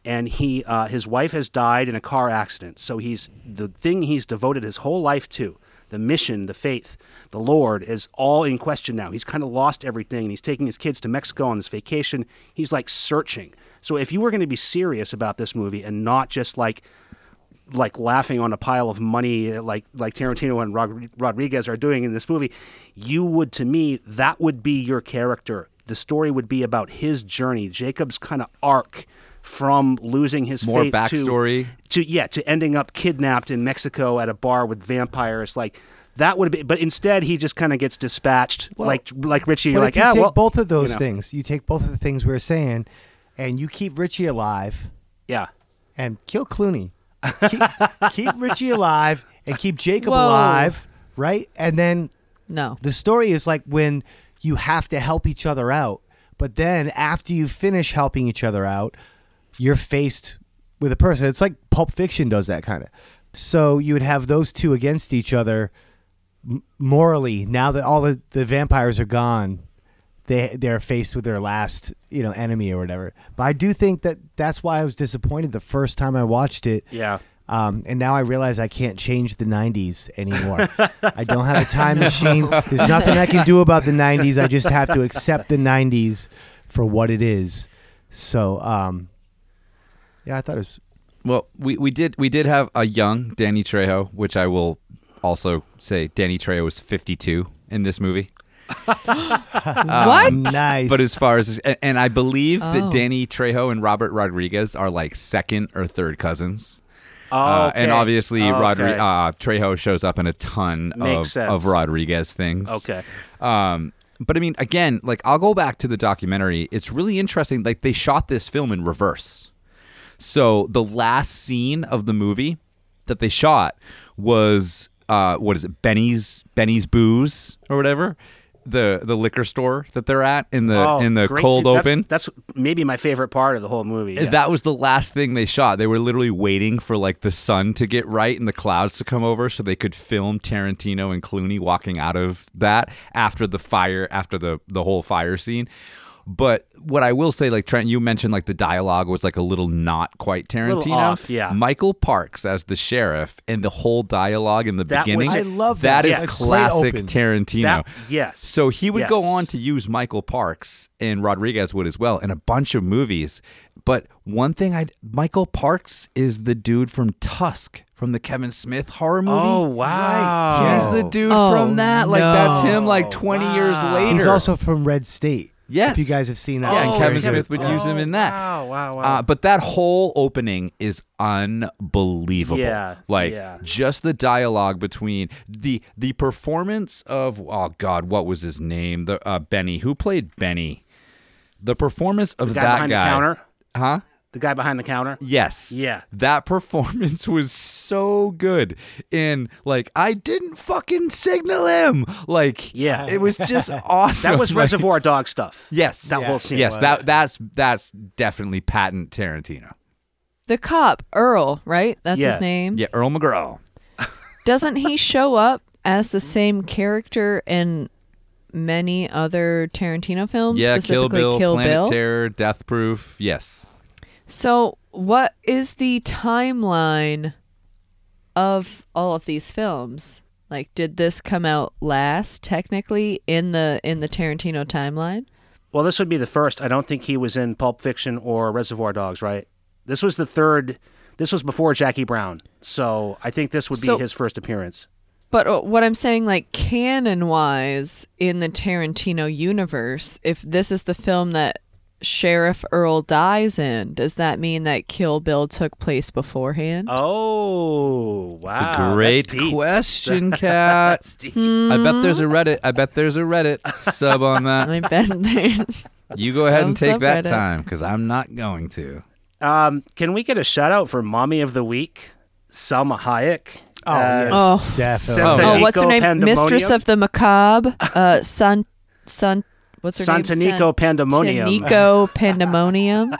Speaker 2: and he uh, his wife has died in a car accident. So he's the thing he's devoted his whole life to, the mission, the faith, the Lord, is all in question now. He's kind of lost everything, and he's taking his kids to Mexico on this vacation. He's like searching. So if you were going to be serious about this movie and not just like like laughing on a pile of money like like Tarantino and Rod- Rodriguez are doing in this movie, you would to me that would be your character. The story would be about his journey, Jacob's kind of arc from losing his
Speaker 3: More
Speaker 2: faith
Speaker 3: backstory.
Speaker 2: to, to yeah to ending up kidnapped in Mexico at a bar with vampires like that would be but instead he just kind of gets dispatched
Speaker 5: Well,
Speaker 2: like like Richie
Speaker 5: But
Speaker 2: you're
Speaker 5: if
Speaker 2: like
Speaker 5: you
Speaker 2: ah
Speaker 5: take
Speaker 2: well
Speaker 5: both of those
Speaker 2: you know.
Speaker 5: things, you take both of the things we are saying, and you keep Richie alive
Speaker 2: yeah
Speaker 5: and kill Clooney. Keep, keep Richie alive and keep Jacob
Speaker 4: Whoa.
Speaker 5: alive, right? And then
Speaker 4: No.
Speaker 5: the story is like when you have to help each other out, but then after you finish helping each other out, you're faced with a person. It's like Pulp Fiction does that kind of. So you would have those two against each other morally. Now that all the, the vampires are gone, they they're faced with their last you know enemy or whatever. But I do think that that's why I was disappointed the first time I watched it.
Speaker 2: yeah
Speaker 5: Um, and now I realize I can't change the 90s anymore. I don't have a time *laughs* machine. There's nothing I can do about the 90s. I just have to accept the 90s for what it is. So, um, yeah, I thought it was.
Speaker 3: Well, we, we did we did have a young Danny Trejo, which I will also say Danny Trejo was 52 in this movie.
Speaker 4: What?
Speaker 5: Nice.
Speaker 3: But as far as and, and I believe
Speaker 4: Oh.
Speaker 3: that Danny Trejo and Robert Rodriguez are like second or third cousins.
Speaker 2: oh,
Speaker 3: Uh, and obviously,
Speaker 2: Okay.
Speaker 3: Rodri- uh, Trejo shows up in a ton
Speaker 2: Makes
Speaker 3: of,
Speaker 2: sense.
Speaker 3: of Rodriguez things.
Speaker 2: okay
Speaker 3: Um, but I mean, again, like I'll go back to the documentary. It's really interesting. Like they shot this film in reverse. So the last scene of the movie that they shot was uh, what is it? Benny's Benny's Booze or whatever. The the liquor store that they're at in the
Speaker 2: oh,
Speaker 3: in the cold
Speaker 2: scene. That's-
Speaker 3: open.
Speaker 2: that's, maybe my favorite part of the whole movie yeah.
Speaker 3: That was the last thing they shot. They were literally waiting for like the sun to get right and the clouds to come over so they could film Tarantino and Clooney walking out of that after the fire, after the the whole fire scene. But what I will say, like Trent, you mentioned like the dialogue was like a little not quite Tarantino.
Speaker 2: Off, yeah.
Speaker 3: Michael Parks as the sheriff and the whole dialogue in the
Speaker 2: That
Speaker 3: beginning.
Speaker 2: was-
Speaker 5: I love
Speaker 3: that.
Speaker 5: that.
Speaker 3: is
Speaker 2: Yes.
Speaker 3: classic Tarantino.
Speaker 2: That- yes.
Speaker 3: So he would go on to use Michael Parks and Rodriguez would as well in a bunch of movies. But one thing I Michael Parks is the dude from Tusk from the Kevin Smith horror movie.
Speaker 2: oh wow
Speaker 3: He's the dude
Speaker 4: Oh,
Speaker 3: from that. Like that's him like
Speaker 2: no.
Speaker 3: 20 years
Speaker 2: Wow.
Speaker 3: later.
Speaker 5: He's also from Red State.
Speaker 3: Yes.
Speaker 5: If you guys have seen that.
Speaker 3: Yeah, and
Speaker 2: Oh,
Speaker 3: Kevin
Speaker 2: Kevin-
Speaker 3: Smith would use him in that.
Speaker 2: Wow, wow, wow.
Speaker 3: Uh, but that whole opening is unbelievable.
Speaker 2: Yeah,
Speaker 3: like
Speaker 2: yeah.
Speaker 3: just the dialogue between the the performance of oh god, what was his name? The uh, Benny who played Benny. The performance of
Speaker 2: the guy
Speaker 3: that
Speaker 2: behind
Speaker 3: guy,
Speaker 2: the counter.
Speaker 3: huh?
Speaker 2: The guy behind the counter.
Speaker 3: Yes.
Speaker 2: Yeah.
Speaker 3: That performance *laughs* was so good. And like I didn't fucking signal him. Like
Speaker 2: Yeah.
Speaker 3: it was just *laughs* awesome.
Speaker 2: That was *laughs*
Speaker 3: Like,
Speaker 2: Reservoir Dog stuff.
Speaker 3: Yes.
Speaker 2: That whole scene.
Speaker 3: Yes,
Speaker 2: was.
Speaker 3: that that's that's definitely patent Tarantino.
Speaker 4: The cop, Earl, right? That's
Speaker 2: Yeah.
Speaker 4: his name.
Speaker 3: Yeah, Earl McGraw.
Speaker 4: Doesn't he show up as the same character in many other Tarantino films?
Speaker 3: Yeah, Kill
Speaker 4: specifically
Speaker 3: Bill,
Speaker 4: Kill
Speaker 3: Planet
Speaker 4: Bill?
Speaker 3: Terror, Death Proof. Yes.
Speaker 4: So, what is the timeline of all of these films? Like, did this come out last, technically, in the in the Tarantino timeline?
Speaker 2: Well, this would be the first. I don't think he was in Pulp Fiction or Reservoir Dogs, right? This was the third. This was before Jackie Brown, so I think this would be
Speaker 4: So-
Speaker 2: his first appearance.
Speaker 4: But uh, what I'm saying, like canon wise, in the Tarantino universe, if this is the film that Sheriff Earl dies in, does that mean that Kill Bill took place beforehand?
Speaker 2: Oh, wow!
Speaker 3: It's a great
Speaker 2: that's deep.
Speaker 3: question, *laughs* Kat.
Speaker 2: That's deep.
Speaker 3: I bet there's a Reddit. I bet there's a Reddit *laughs* sub on that.
Speaker 4: I bet there's.
Speaker 3: You go ahead and take that
Speaker 4: subreddit.
Speaker 3: time because I'm not going to.
Speaker 2: Um, can we get a shout out for Mommy of the Week, Salma Hayek?
Speaker 5: Oh,
Speaker 2: Uh,
Speaker 5: yes,
Speaker 4: Oh.
Speaker 5: definitely.
Speaker 4: Oh, what's her name? Mistress of the Macabre. Uh, San, San. What's her name?
Speaker 2: Pandemonium.
Speaker 4: Santanico Pandemonium.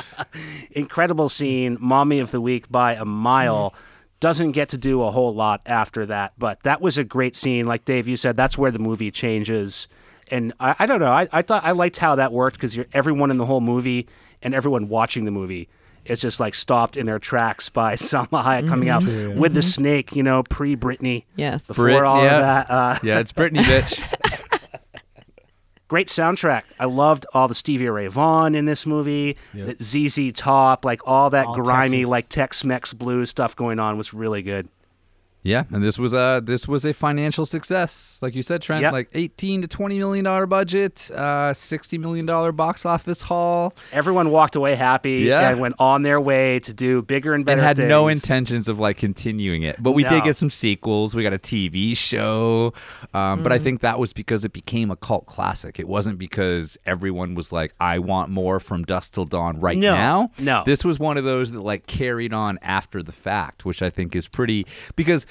Speaker 4: *laughs*
Speaker 2: Incredible scene, Mommy of the Week by a mile. Doesn't get to do a whole lot after that, but that was a great scene. Like Dave, you said, that's where the movie changes. and I, I don't know. I, I thought I liked how that worked because everyone in the whole movie and everyone watching the movie is just like stopped in their tracks by *laughs* Salma Hayek coming out
Speaker 5: Mm-hmm.
Speaker 2: with the snake. You know, pre Britney.
Speaker 4: Yes.
Speaker 2: Before
Speaker 3: Brit-
Speaker 2: all
Speaker 3: yeah.
Speaker 2: of that. Uh,
Speaker 3: Yeah, it's Britney, *laughs* bitch.
Speaker 2: Great soundtrack. I loved all the Stevie Ray Vaughan in this movie. The ZZ Top, like all that
Speaker 5: All
Speaker 2: grimy,
Speaker 5: Texas.
Speaker 2: like Tex-Mex blues stuff going on was really good.
Speaker 3: Yeah, and this was a this was a financial success, like you said, Trent.
Speaker 2: Yep.
Speaker 3: Like eighteen to twenty million dollar budget, uh, sixty million dollar box office haul,
Speaker 2: Everyone walked away happy
Speaker 3: Yeah.
Speaker 2: and went on their way to do bigger and better
Speaker 3: and had no intentions of like continuing it. But we
Speaker 2: No.
Speaker 3: did get some sequels. We got a TV show, um, but I think that was because it became a cult classic. It wasn't because everyone was like, "I want more from Dust Till Dawn right
Speaker 2: No,
Speaker 3: now."
Speaker 2: no.
Speaker 3: this was one of those that like carried on after the fact, which I think is pretty because.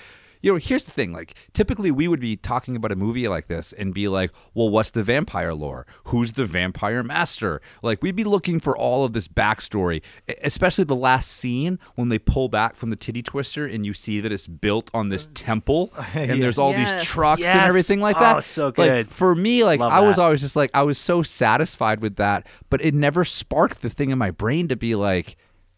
Speaker 3: You know, here's the thing. Like, typically, we would be talking about a movie like this and be like, "Well, what's the vampire lore? Who's the vampire master?" Like, we'd be looking for all of this backstory, especially the last scene when they pull back from the titty twister and you see that it's built on this temple *laughs* and there's all
Speaker 4: Yes.
Speaker 3: these trucks and everything like that.
Speaker 2: Oh,
Speaker 3: that.
Speaker 2: so
Speaker 3: Like,
Speaker 2: good.
Speaker 3: for me, like,
Speaker 2: Love
Speaker 3: I was always just like, I was so satisfied with that, but it never sparked the thing in my brain to be like,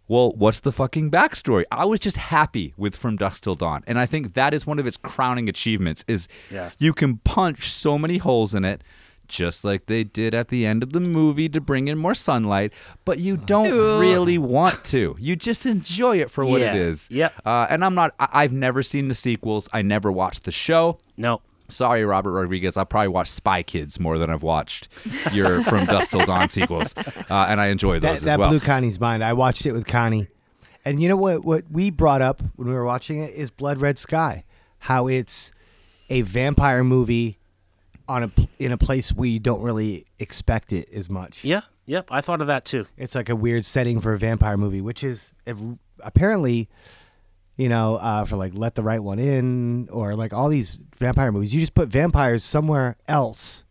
Speaker 3: well, what's the fucking backstory? I was just happy with From Dusk Till Dawn, and I think that is one of its crowning achievements. Is
Speaker 2: Yeah.
Speaker 3: you can punch so many holes in it, just like they did at the end of the movie to bring in more sunlight, but you don't really want to. You just enjoy it for what
Speaker 2: Yeah.
Speaker 3: it is.
Speaker 2: Yep.
Speaker 3: Uh, and I'm not. I- I've never seen the sequels. I never watched the show.
Speaker 2: No.
Speaker 3: Sorry, Robert Rodriguez. I probably watched Spy Kids more than I've watched your *laughs* From Dusk Till Dawn sequels, uh, and I enjoy those
Speaker 5: that,
Speaker 3: as
Speaker 5: that
Speaker 3: well.
Speaker 5: blew Connie's mind. I watched it with Connie, and you know what? What we brought up when we were watching it is Blood Red Sky. How it's a vampire movie on a in a place where you don't really expect it as much.
Speaker 2: Yeah. Yep. I thought of that too.
Speaker 5: It's like a weird setting for a vampire movie, which is ev- apparently, you know, uh, for like Let the Right One In or like all these vampire movies. You just put vampires somewhere else,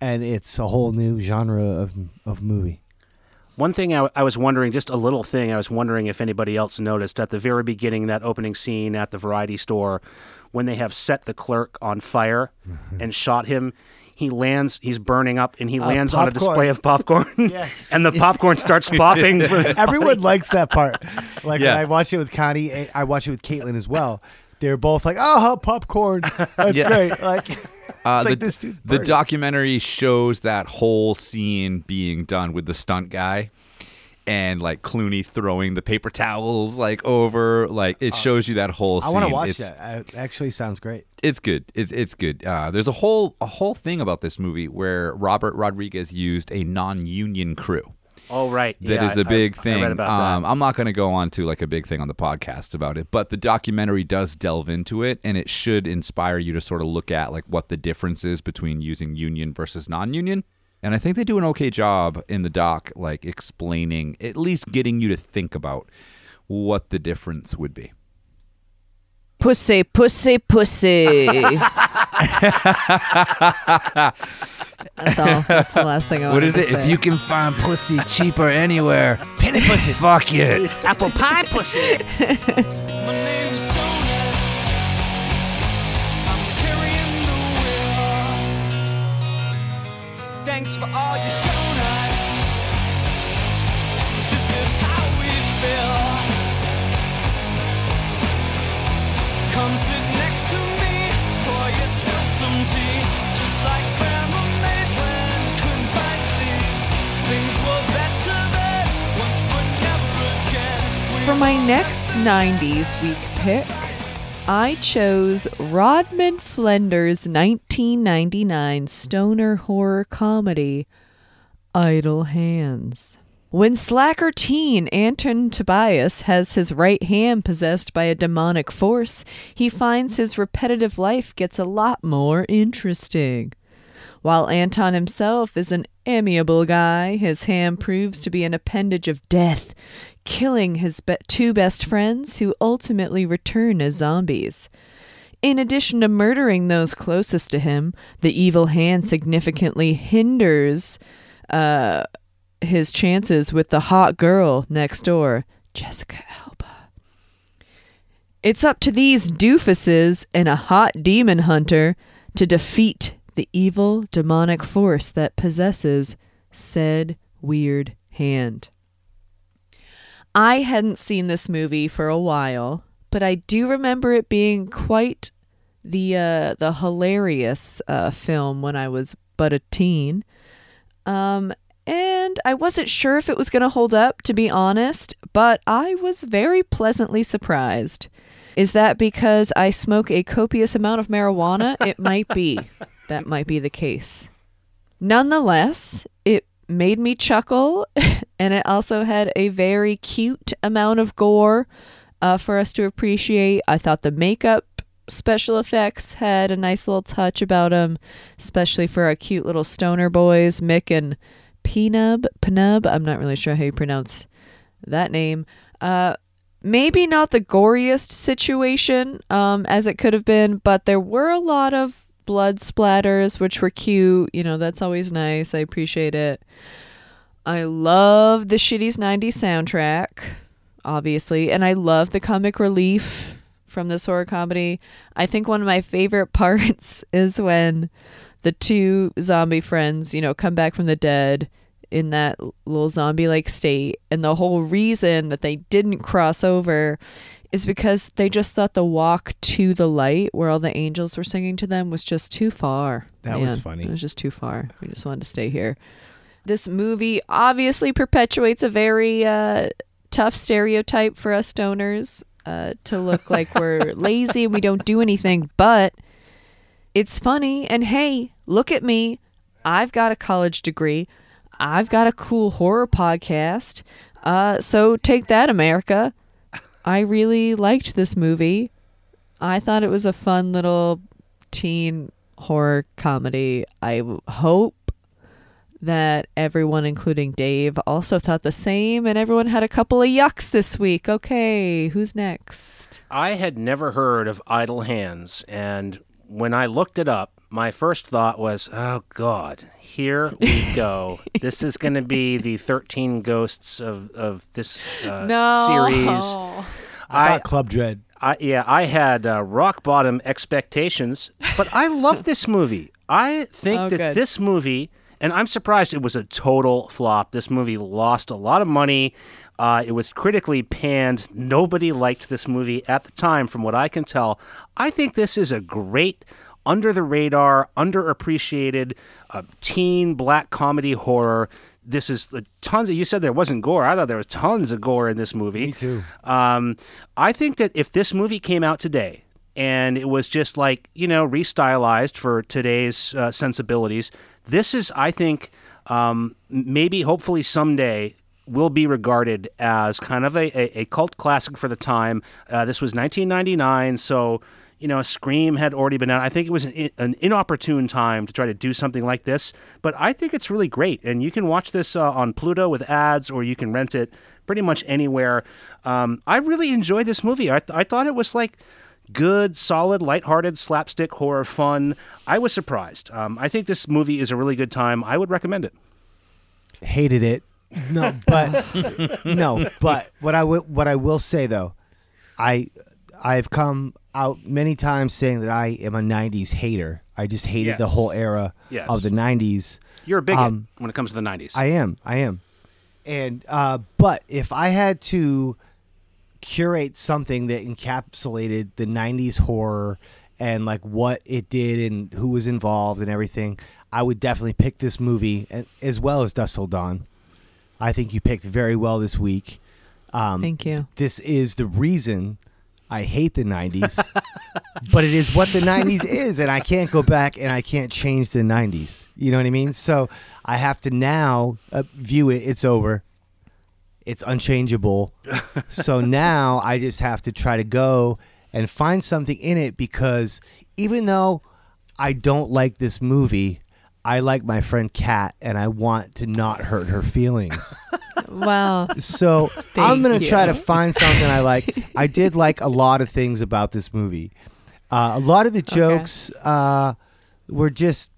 Speaker 5: and it's a whole new genre of of movie.
Speaker 2: One thing I, I was wondering, just a little thing, I was wondering if anybody else noticed at the very beginning, that opening scene at the variety store, when they have set the clerk on fire and shot him. He lands, he's burning up, and he lands on a display of popcorn. *laughs*
Speaker 5: Yes. *laughs*
Speaker 2: and the popcorn starts popping. for his
Speaker 5: Everyone likes that part. Like
Speaker 3: Yeah.
Speaker 5: when I watched it with Connie, eh, I watched it with Caitlin as well. They're both like, "Oh, popcorn! That's
Speaker 3: Yeah.
Speaker 5: great!" Like, *laughs*
Speaker 3: Uh,
Speaker 5: it's like
Speaker 3: the,
Speaker 5: this dude's
Speaker 3: the documentary shows that whole scene being done with the stunt guy and like Clooney throwing the paper towels like over like it shows you that whole
Speaker 5: Uh, I want to watch
Speaker 3: it's,
Speaker 5: that. Uh, It actually sounds great.
Speaker 3: It's good. It's it's good. Uh, there's a whole a whole thing about this movie where Robert Rodriguez used a non-union crew.
Speaker 2: Oh, right.
Speaker 3: That
Speaker 2: yeah,
Speaker 3: is a
Speaker 2: I-
Speaker 3: big
Speaker 2: I,
Speaker 3: thing.
Speaker 2: I read about
Speaker 3: um,
Speaker 2: that.
Speaker 3: I'm not going to go on to like a big thing on the podcast about it, but the documentary does delve into it, and it should inspire you to sort of look at like what the difference is between using union versus non-union. And I think they do an okay job in the doc, like explaining, at least getting you to think about what the difference would be.
Speaker 4: Pussy, pussy, pussy. *laughs* That's all. That's the last thing I
Speaker 3: What
Speaker 4: wanted
Speaker 3: is
Speaker 4: to
Speaker 3: it? If you can find pussy cheaper anywhere, penny pussy, fuck it.
Speaker 2: Apple pie pussy. *laughs*
Speaker 6: Thanks for all you've shown us. This is how we feel. Come sit next to me, pour yourself some tea. Just like Grandma made when couldn't find sleep. Things were better then, once but never again. We
Speaker 4: For my next 90s week pick, I chose Rodman Flender's 1999 stoner horror comedy, Idle Hands. When slacker teen Anton Tobias has his right hand possessed by a demonic force, he finds his repetitive life gets a lot more interesting. While Anton himself is an amiable guy, his hand proves to be an appendage of death, killing his be- two best friends who ultimately return as zombies. In addition to murdering those closest to him, the evil hand significantly hinders uh, his chances with the hot girl next door, Jessica Alba. It's up to these doofuses and a hot demon hunter to defeat the evil demonic force that possesses said weird hand. I hadn't seen this movie for a while, but I do remember it being quite the uh, the hilarious uh, film when I was but a teen. Um, and I wasn't sure if it was going to hold up, to be honest, but I was very pleasantly surprised. Is that because I smoke a copious amount of marijuana? it might be. *laughs* That might be the case. Nonetheless, it made me chuckle, *laughs* and it also had a very cute amount of gore uh, for us to appreciate. I thought the makeup special effects had a nice little touch about them, especially for our cute little stoner boys, Mick and Penub. Penub, I'm not really sure how you pronounce that name. Uh, maybe not the goriest situation um, as it could have been, but there were a lot of blood splatters, which were cute. You know, that's always nice. I appreciate it. I love the Shitty's 90s soundtrack, obviously, and I love the comic relief from this horror comedy. I think one of my favorite *laughs* parts is when the two zombie friends, you know, come back from the dead in that little zombie like state. And the whole reason that they didn't cross over is because they just thought the walk to the light where all the angels were singing to them was just too far.
Speaker 5: That was funny.
Speaker 4: It was just too far. We just wanted to stay here. This movie obviously perpetuates a very uh, tough stereotype for us stoners uh, to look like *laughs* we're lazy and we don't do anything, but it's funny. And hey, look at me. I've got a college degree. I've got a cool horror podcast. Uh, so take that, America. I really liked this movie. I thought it was a fun little teen horror comedy. I hope that everyone, including Dave, also thought the same, and everyone had a couple of yucks this week. Okay, who's next?
Speaker 2: I had never heard of Idle Hands, and when I looked it up, my first thought was, "Oh God, here we *laughs* go. this is going to be the Thirteen Ghosts of of this uh, series."
Speaker 5: I thought Club Dread.
Speaker 2: I, yeah, I had uh, rock bottom expectations, but I love this movie. I think
Speaker 4: Oh,
Speaker 2: that
Speaker 4: good.
Speaker 2: this movie, and I'm surprised it was a total flop. This movie lost a lot of money. Uh, it was critically panned. Nobody liked this movie at the time, from what I can tell. I think this is a great, under the radar, underappreciated uh, teen black comedy horror. This is uh, tons of. You said there wasn't gore. I thought there was tons of gore in this movie.
Speaker 5: Me too.
Speaker 2: Um, I think that if this movie came out today and it was just like you know restylized for today's uh, sensibilities, this is I think um, maybe hopefully someday will be regarded as kind of a, a, a cult classic for the time. Uh, this was 1999, so you know Scream had already been out. I think it was an, an inopportune time to try to do something like this, but I think it's really great, and you can watch this uh, on Pluto with ads, or you can rent it pretty much anywhere. Um, I really enjoyed this movie. I, I thought it was like good, solid, lighthearted slapstick horror fun. I was surprised. Um, I think this movie is a really good time. I would recommend it.
Speaker 5: hated it. No, but *laughs* no, but what I will what I will say though, I I've come out many times saying that I am a '90s hater. I just hated
Speaker 2: Yes.
Speaker 5: the whole era
Speaker 2: Yes.
Speaker 5: of the '90s.
Speaker 2: You're a bigot
Speaker 5: Um,
Speaker 2: when it comes to the 90s.
Speaker 5: I am, I am, and uh, but if I had to curate something that encapsulated the '90s horror and like what it did and who was involved and everything, I would definitely pick this movie and, as well as Dusk Till Dawn. I think you picked very well this week. Um,
Speaker 4: Thank you.
Speaker 5: This is the reason I hate the 90s, *laughs* but it is what the 90s is, and I can't go back and I can't change the 90s. You know what I mean? So I have to now uh, view it. It's over. It's unchangeable. *laughs* so now I just have to try to go and find something in it because even though I don't like this movie, I like my friend Kat and I want to not hurt her feelings. *laughs*
Speaker 4: Well,
Speaker 5: So I'm gonna try to find something I like. I did *laughs* like a lot of things about this movie. Uh, a lot of the jokes uh, were just.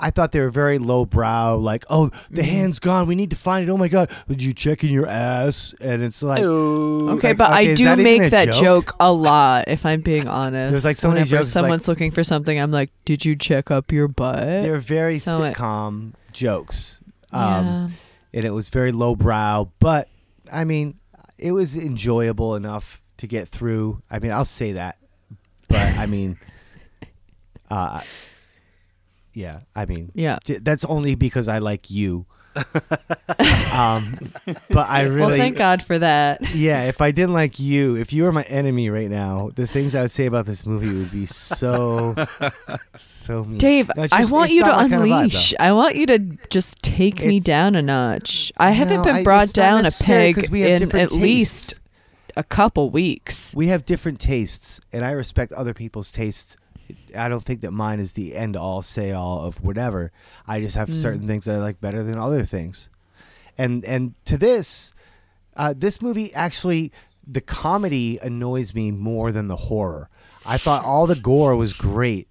Speaker 5: I, I thought they were very lowbrow, like, oh, the
Speaker 4: Mm-hmm.
Speaker 5: hand's gone. We need to find it. Oh my god, did you check in your ass? And it's like,
Speaker 2: Ooh.
Speaker 4: Okay,
Speaker 5: like,
Speaker 4: but
Speaker 5: okay,
Speaker 4: I
Speaker 5: is
Speaker 4: do
Speaker 5: that even
Speaker 4: make that
Speaker 5: joke?
Speaker 4: joke? a lot. If I'm being honest,
Speaker 5: There's, like, so many
Speaker 4: whenever
Speaker 5: jokes, like-
Speaker 4: someone's looking for something, I'm like, "Did you check up your butt?"
Speaker 5: they're very
Speaker 4: So it-
Speaker 5: sitcom jokes. Um,
Speaker 4: yeah.
Speaker 5: and it was very lowbrow, but I mean, it was enjoyable enough to get through. I mean, I'll say that, but I mean, *laughs* uh, yeah, I mean,
Speaker 4: Yeah.
Speaker 5: that's only because I like you. *laughs* um, but I really,
Speaker 4: well, thank God for that.
Speaker 5: yeah, if I *laughs* didn't like you, if you were my enemy right now, the things I would say about this movie would be so, *laughs* so mean.
Speaker 4: Dave,
Speaker 5: No, it's
Speaker 4: I want you to
Speaker 5: my kind of vibe,
Speaker 4: unleash. I want you to just take me down a notch. I haven't
Speaker 5: No,
Speaker 4: been brought
Speaker 5: it's not
Speaker 4: down a peg in at least a couple weeks.
Speaker 5: we have different tastes, and I respect other people's tastes. I don't think that mine is the end all, say all of whatever. I just have
Speaker 4: Mm.
Speaker 5: certain things that I like better than other things, and and to this, uh, this movie actually the comedy annoys me more than the horror. I thought all the gore was great.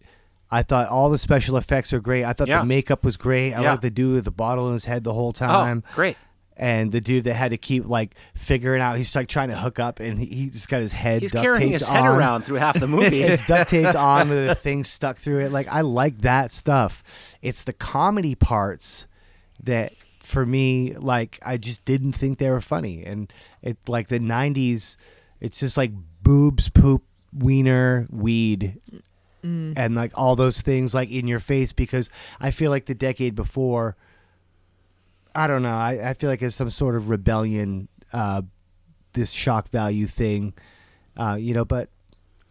Speaker 5: I thought all the special effects are great. I thought
Speaker 2: Yeah.
Speaker 5: the makeup was great. I
Speaker 2: Yeah.
Speaker 5: liked the dude with the bottle in his head the whole time
Speaker 2: Oh, great.
Speaker 5: And the dude that had to keep like figuring out he's like trying to hook up and he, he just got his head
Speaker 2: He's
Speaker 5: duct
Speaker 2: carrying
Speaker 5: taped
Speaker 2: his head
Speaker 5: on.
Speaker 2: around through half the *laughs* movie.
Speaker 5: it's duct *laughs* taped on with a thing stuck through it like i like that stuff it's the comedy parts that for me like i just didn't think they were funny and it like the 90s it's just like boobs poop wiener weed mm. and like all those things like in your face because i feel like the decade before I don't know. I, I feel like it's some sort of rebellion, uh, this shock value thing, uh, you know. But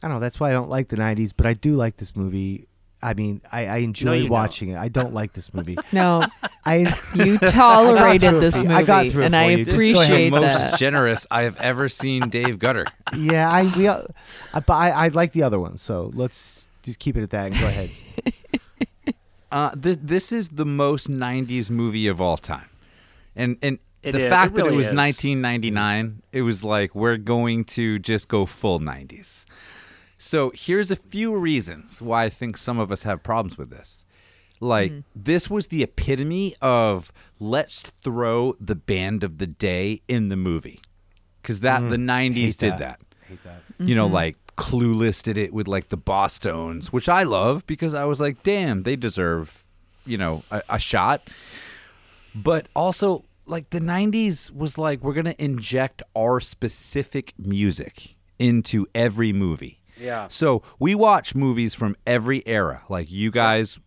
Speaker 5: I don't know. That's why I don't like the '90s. But I do like this movie. I mean, I, I enjoy
Speaker 2: you don't.
Speaker 5: watching it. I don't like this movie. *laughs*
Speaker 4: No,
Speaker 5: I
Speaker 4: you tolerated
Speaker 5: through it
Speaker 4: this
Speaker 5: for
Speaker 4: movie,
Speaker 5: I got through it
Speaker 4: and
Speaker 5: for
Speaker 4: I
Speaker 5: you. Just go ahead.
Speaker 4: appreciate
Speaker 3: the most
Speaker 4: that.
Speaker 3: generous I have ever seen Dave Gutter. *laughs*
Speaker 5: yeah. I we. all- I, but I, I like the other one. So let's just keep it at that and go ahead. *laughs*
Speaker 3: Uh, th- this is the most '90s movie of all time, and and
Speaker 2: It
Speaker 3: the
Speaker 2: is.
Speaker 3: fact
Speaker 2: It
Speaker 3: that it was
Speaker 2: is.
Speaker 3: 1999, it was like we're going to just go full '90s. So here's a few reasons why I think some of us have problems with this. Like mm-hmm. this was the epitome of let's throw the band of the day in the movie, because that the mm. '90s
Speaker 5: Hate
Speaker 3: did
Speaker 5: that.
Speaker 3: that.
Speaker 5: Hate that.
Speaker 3: You know, mm-hmm. like Clueless listed it with like the Bosstones, which I love because I was like, damn, they deserve, you know, a, a shot. But also, like the '90s was like, we're gonna inject our specific music into every movie.
Speaker 2: Yeah.
Speaker 3: So we watch movies from every era. Like you guys